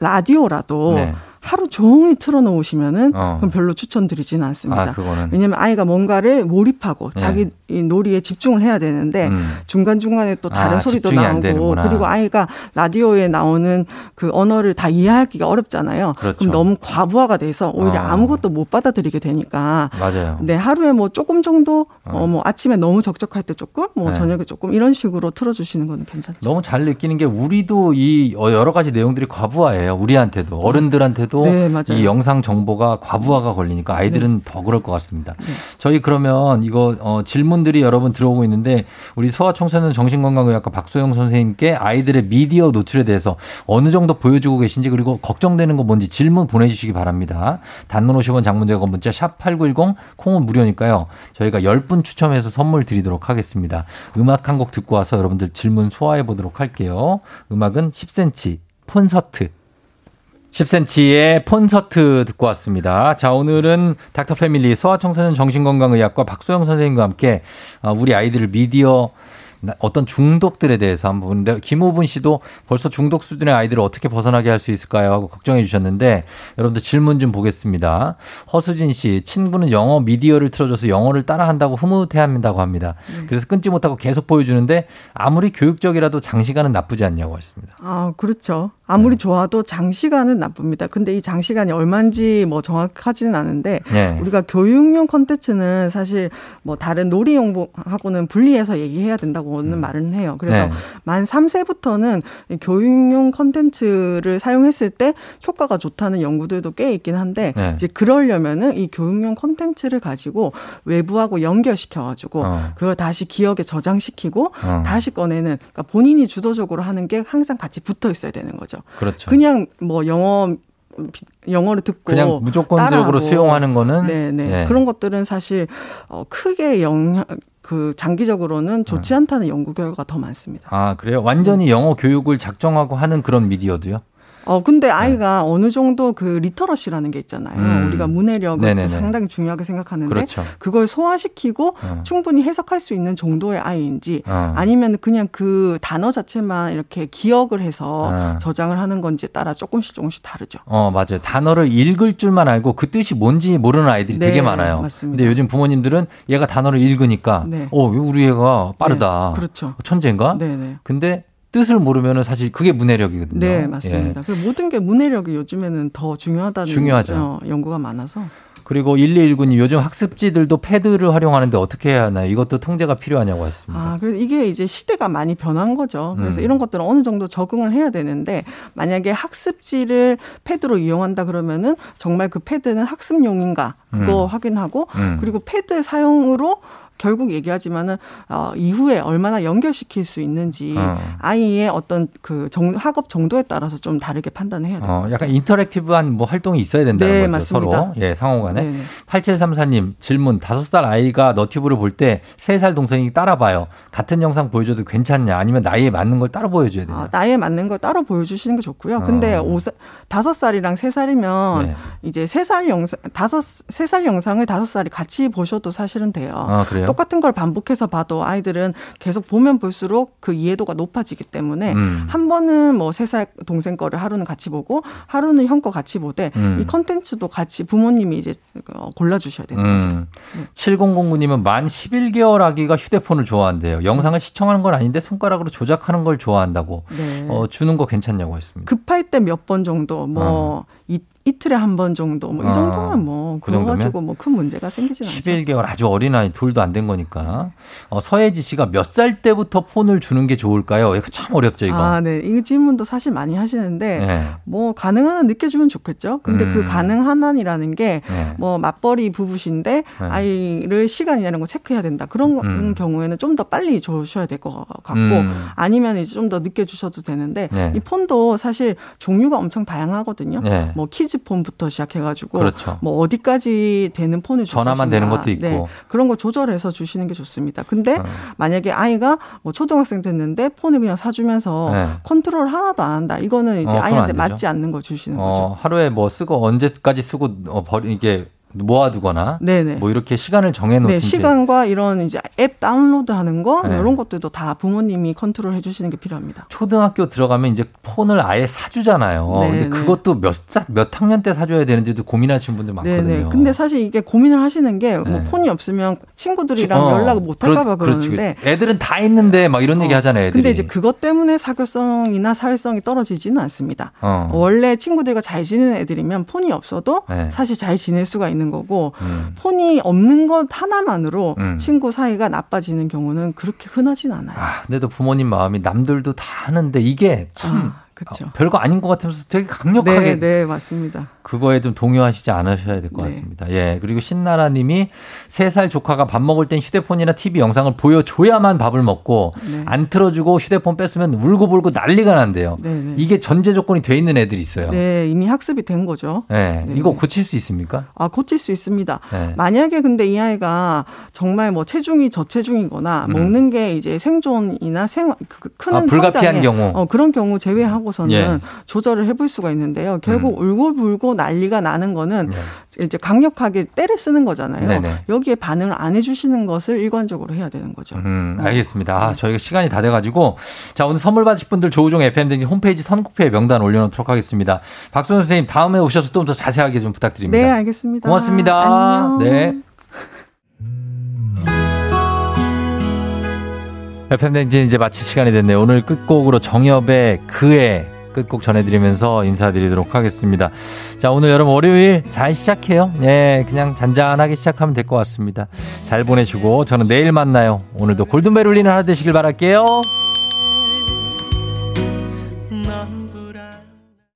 라디오라도 네. 하루 종일 틀어놓으시면은 어. 그럼 별로 추천드리지는 않습니다. 아, 그거는. 왜냐하면 아이가 뭔가를 몰입하고 네. 자기 이 놀이에 집중을 해야 되는데 음. 중간 중간에 또 다른 아, 소리도 나오고. 그리고 아이가 라디오에 나오는 그 언어를 다 이해하기가 어렵잖아요. 그렇죠. 럼 너무 과부하가 돼서 오히려 어. 아무것도 못 받아들이게 되니까 맞아요. 네, 하루에 뭐 조금 정도, 어, 뭐 아침에 너무 적적할 때 조금, 뭐 네. 저녁에 조금 이런 식으로 틀어주시는 건 괜찮죠. 너무 잘 느끼는 게 우리도 이 여러 가지 내용들이 과부하예요. 우리한테도 어른들한테도 네, 맞아요. 이 영상 정보가 과부하가 걸리니까 아이들은 더 그럴 것 같습니다. 네. 저희 그러면 이거 어, 질문들이 여러분 들어오고 있는데 우리 소아청소년 정신건강의학과 박소영 선생님께 아이들의 미디어 노출에 대해서 어느 정도 보여주고 계신지 그리고 걱정되는 거 뭔지 질문 보내주시기 바랍니다. 단문 50원 장문대고 문자 샵 8910 콩은 무료니까요. 저희가 10분 추첨해서 선물 드리도록 하겠습니다. 음악 한 곡 듣고 와서 여러분들 질문 소화해 보도록 할게요. 음악은 10cm 콘서트 10cm의 콘서트 듣고 왔습니다. 자, 오늘은 닥터 패밀리 소아청소년 정신건강의학과 박소영 선생님과 함께 어, 우리 아이들을 미디어 나- 어떤 중독들에 대해서 한번 보는데 김호분 씨도 벌써 중독 수준의 아이들을 어떻게 벗어나게 할 수 있을까요? 하고 걱정해 주셨는데 여러분들 질문 좀 보겠습니다. 허수진 씨 친구는 영어 미디어를 틀어줘서 영어를 따라한다고 흐뭇해한다고 합니다. 그래서 끊지 못하고 계속 보여주는데 아무리 교육적이라도 장시간은 나쁘지 않냐고 하셨습니다. 아, 그렇죠. 아무리 좋아도 장시간은 나쁩니다. 근데 이 장시간이 얼마인지 뭐 정확하지는 않은데 네. 우리가 교육용 컨텐츠는 사실 뭐 다른 놀이용하고는 분리해서 얘기해야 된다고는 말은 해요. 그래서 네. 만 3세부터는 교육용 컨텐츠를 사용했을 때 효과가 좋다는 연구들도 꽤 있긴 한데 네. 이제 그러려면은 이 교육용 컨텐츠를 가지고 외부하고 연결시켜 가지고 어. 그걸 다시 기억에 저장시키고 어. 다시 꺼내는 그러니까 본인이 주도적으로 하는 게 항상 같이 붙어 있어야 되는 거죠. 그렇죠. 그냥 뭐 영어 영어를 듣고 그냥 무조건적으로. 수용하는 거는 네네 예. 그런 것들은 사실 어 크게 영향 그 장기적으로는 좋지 않다는 연구 결과가 더 많습니다. 아, 그래요? 완전히 영어 교육을 작정하고 하는 그런 미디어도요? 어 근데 아이가 어느 정도 그 literacy라는 게 있잖아요. 네. 음. 우리가 문해력을 네네네. 상당히 중요하게 생각하는데 그렇죠. 그걸 소화시키고 어. 충분히 해석할 수 있는 정도의 아이인지 어. 아니면 그냥 그 단어 자체만 이렇게 기억을 해서 어. 저장을 하는 건지에 따라 조금씩 조금씩 다르죠. 어, 맞아요. 단어를 읽을 줄만 알고 그 뜻이 뭔지 모르는 아이들이 네, 되게 많아요. 맞습니다. 근데 요즘 부모님들은 얘가 단어를 읽으니까 네. 어, 우리 애가 빠르다. 네, 그렇죠. 천재인가? 네네. 근데 뜻을 모르면은 사실 그게 문해력이거든요. 네, 맞습니다. 그 모든 게 문해력이 요즘에는 더 중요하다는 중요하죠. 어, 연구가 많아서. 그리고 1219님 요즘 학습지들도 패드를 활용하는데 어떻게 해야 하나요? 이것도 통제가 필요하냐고 했습니다. 아, 그래서 이게 이제 시대가 많이 변한 거죠. 그래서 음. 이런 것들은 어느 정도 적응을 해야 되는데 만약에 학습지를 패드로 이용한다 그러면은 정말 그 패드는 학습용인가 그거 음. 확인하고 음. 그리고 패드 사용으로 결국 얘기하지만은 어 이후에 얼마나 연결시킬 수 있는지 어. 아이의 어떤 그 정, 학업 정도에 따라서 좀 다르게 판단해야 돼요. 어, 약간 인터랙티브한 뭐 활동이 있어야 된다는 네, 거죠. 맞습니다. 서로. 예, 상호간에. 네네. 8734님 질문. 5살 아이가 너튜브를 볼때 3살 동생이 따라봐요. 같은 영상 보여줘도 괜찮냐? 아니면 나이에 맞는 걸 따로 보여줘야 되냐? 아, 나이에 맞는 걸 따로 보여주시는 게 좋고요. 근데 어. 오 다섯 살이랑 세 살이면 네. 이제 세살 영상, 다섯, 세살 영상을 다섯 살이 같이 보셔도 사실은 돼요. 아, 그래요? 똑같은 걸 반복해서 봐도 아이들은 계속 보면 볼수록 그 이해도가 높아지기 때문에 음. 한 번은 뭐 세 살 동생 거를 하루는 같이 보고 하루는 형 거 같이 보되 음. 이 컨텐츠도 같이 부모님이 이제 어, 골라 주셔야 되는 거죠. 음. 7009님은 만 11개월 아기가 휴대폰을 좋아한대요. 영상을 시청하는 건 아닌데 손가락으로 조작하는 걸 좋아한다고. 네. 어, 주는 거 괜찮냐고 했습니다. 급할 때 몇 번 정도 뭐 이, 이틀에 한 번 정도 뭐이 어. 정도면 뭐그 그거 정도면? 가지고 뭐 큰 문제가 생기진 않죠. 11개월 아주 어린 아이 둘도 안 된 거니까. 어, 서혜지 씨가 몇 살 때부터 폰을 주는 게 좋을까요? 이거 참 어렵죠, 이거. 아, 네. 이 질문도 사실 많이 하시는데 네. 뭐 가능한 한 늦게 주면 좋겠죠. 근데 음. 그 가능한 한이라는 게 네. 뭐 맞벌이 부부신데 네. 아이를 시간이라는 걸 체크해야 된다. 그런 음. 경우에는 좀 더 빨리 주셔야 될 것 같고 음. 아니면 이제 좀 더 늦게 주셔도 되는데 네. 이 폰도 사실 종류가 엄청 다양하거든요. 네. 뭐 kids 폰부터 시작해가지고 그렇죠. 뭐 어디까지 되는 폰을 줄 전화만 것인가. 되는 것도 있고. 네. 그런 거 조절해서 주시는 게 좋습니다. 근데 어. 만약에 아이가 뭐 초등학생 됐는데 폰을 그냥 사주면서 네. 컨트롤 하나도 안 한다. 이거는 이제 어, 아이한테. 맞지 않는 걸 주시는 거죠. 어, 하루에 뭐 쓰고 언제까지 쓰고 어, 버리 이게 모아두거나 네네. 뭐 이렇게 시간을 정해놓든지 네, 시간과 이런 이제 앱 다운로드 하는 거 네. 이런 것들도 다 부모님이 컨트롤 해주시는 게 필요합니다. 초등학교 들어가면 이제 폰을 아예 사주잖아요. 네, 근데 네. 그것도 몇, 사- 몇 학년 때 사줘야 되는지도 고민하시는 분들 많거든요. 네네. 근데 사실 이게 고민을 하시는 게뭐 네. 폰이 없으면 친구들이랑 어, 연락을 못 할까봐 그렇지. 그러는데 애들은 다 있는데 막 이런 얘기 하잖아요. 애들이. 근데 이제 그것 때문에 사교성이나 사회성이 떨어지지는 않습니다. 어. 원래 친구들과 잘 지내는 애들이면 폰이 없어도 네. 사실 잘 지낼 수가 있는 거고 음. 폰이 없는 것 하나만으로 음. 친구 사이가 나빠지는 경우는 그렇게 흔하진 않아요. 아, 근데도 부모님 마음이 남들도 다 하는데 이게 참 아, 그렇죠. 어, 별거 아닌 것 같으면서 되게 강력하게 네, 네, 맞습니다. 그거에 좀 동요하시지 않으셔야 될것 네. 같습니다. 예. 그리고 신나라 님이 세 살 조카가 밥 먹을 땐 휴대폰이나 TV 영상을 보여줘야만 밥을 먹고 네. 안 틀어주고 휴대폰 뺐으면 울고불고 난리가 난대요. 네, 네. 이게 전제 조건이 돼 있는 애들이 있어요. 네, 이미 학습이 된 거죠. 예. 네. 이거 고칠 수 있습니까? 아, 고칠 수 있습니다. 네. 만약에 근데 이 아이가 정말 뭐 체중이 저체중이거나 음. 먹는 게 이제 생존이나 생활 그- 그 크는 아, 불가피한 성장에, 경우. 어, 그런 경우 제외하고 서는 예. 조절을 해볼 수가 있는데요. 결국 울고불고 난리가 나는 거는 네. 이제 강력하게 때를 쓰는 거잖아요. 네네. 여기에 반응을 안 해주시는 것을 일관적으로 해야 되는 거죠. 음, 알겠습니다. 아, 저희가 시간이 다 돼가지고. 자, 오늘 선물 받으실 분들 조우종 FM등진 홈페이지 선곡표에 명단 올려놓도록 하겠습니다. 박수현 선생님, 다음에 오셔서 좀 더 자세하게 좀 부탁드립니다. 네, 알겠습니다. 고맙습니다. 안녕. 네. FM등진 이제 마칠 시간이 됐네요. 오늘 끝곡으로 정엽의 그의 끝곡 전해드리면서 인사드리도록 하겠습니다. 자, 오늘 여러분 월요일 잘 시작해요. 예, 그냥 잔잔하게 시작하면 될 것 같습니다. 잘 보내시고 저는 내일 만나요. 오늘도 골든벨 울리는 하루 되시길 바랄게요.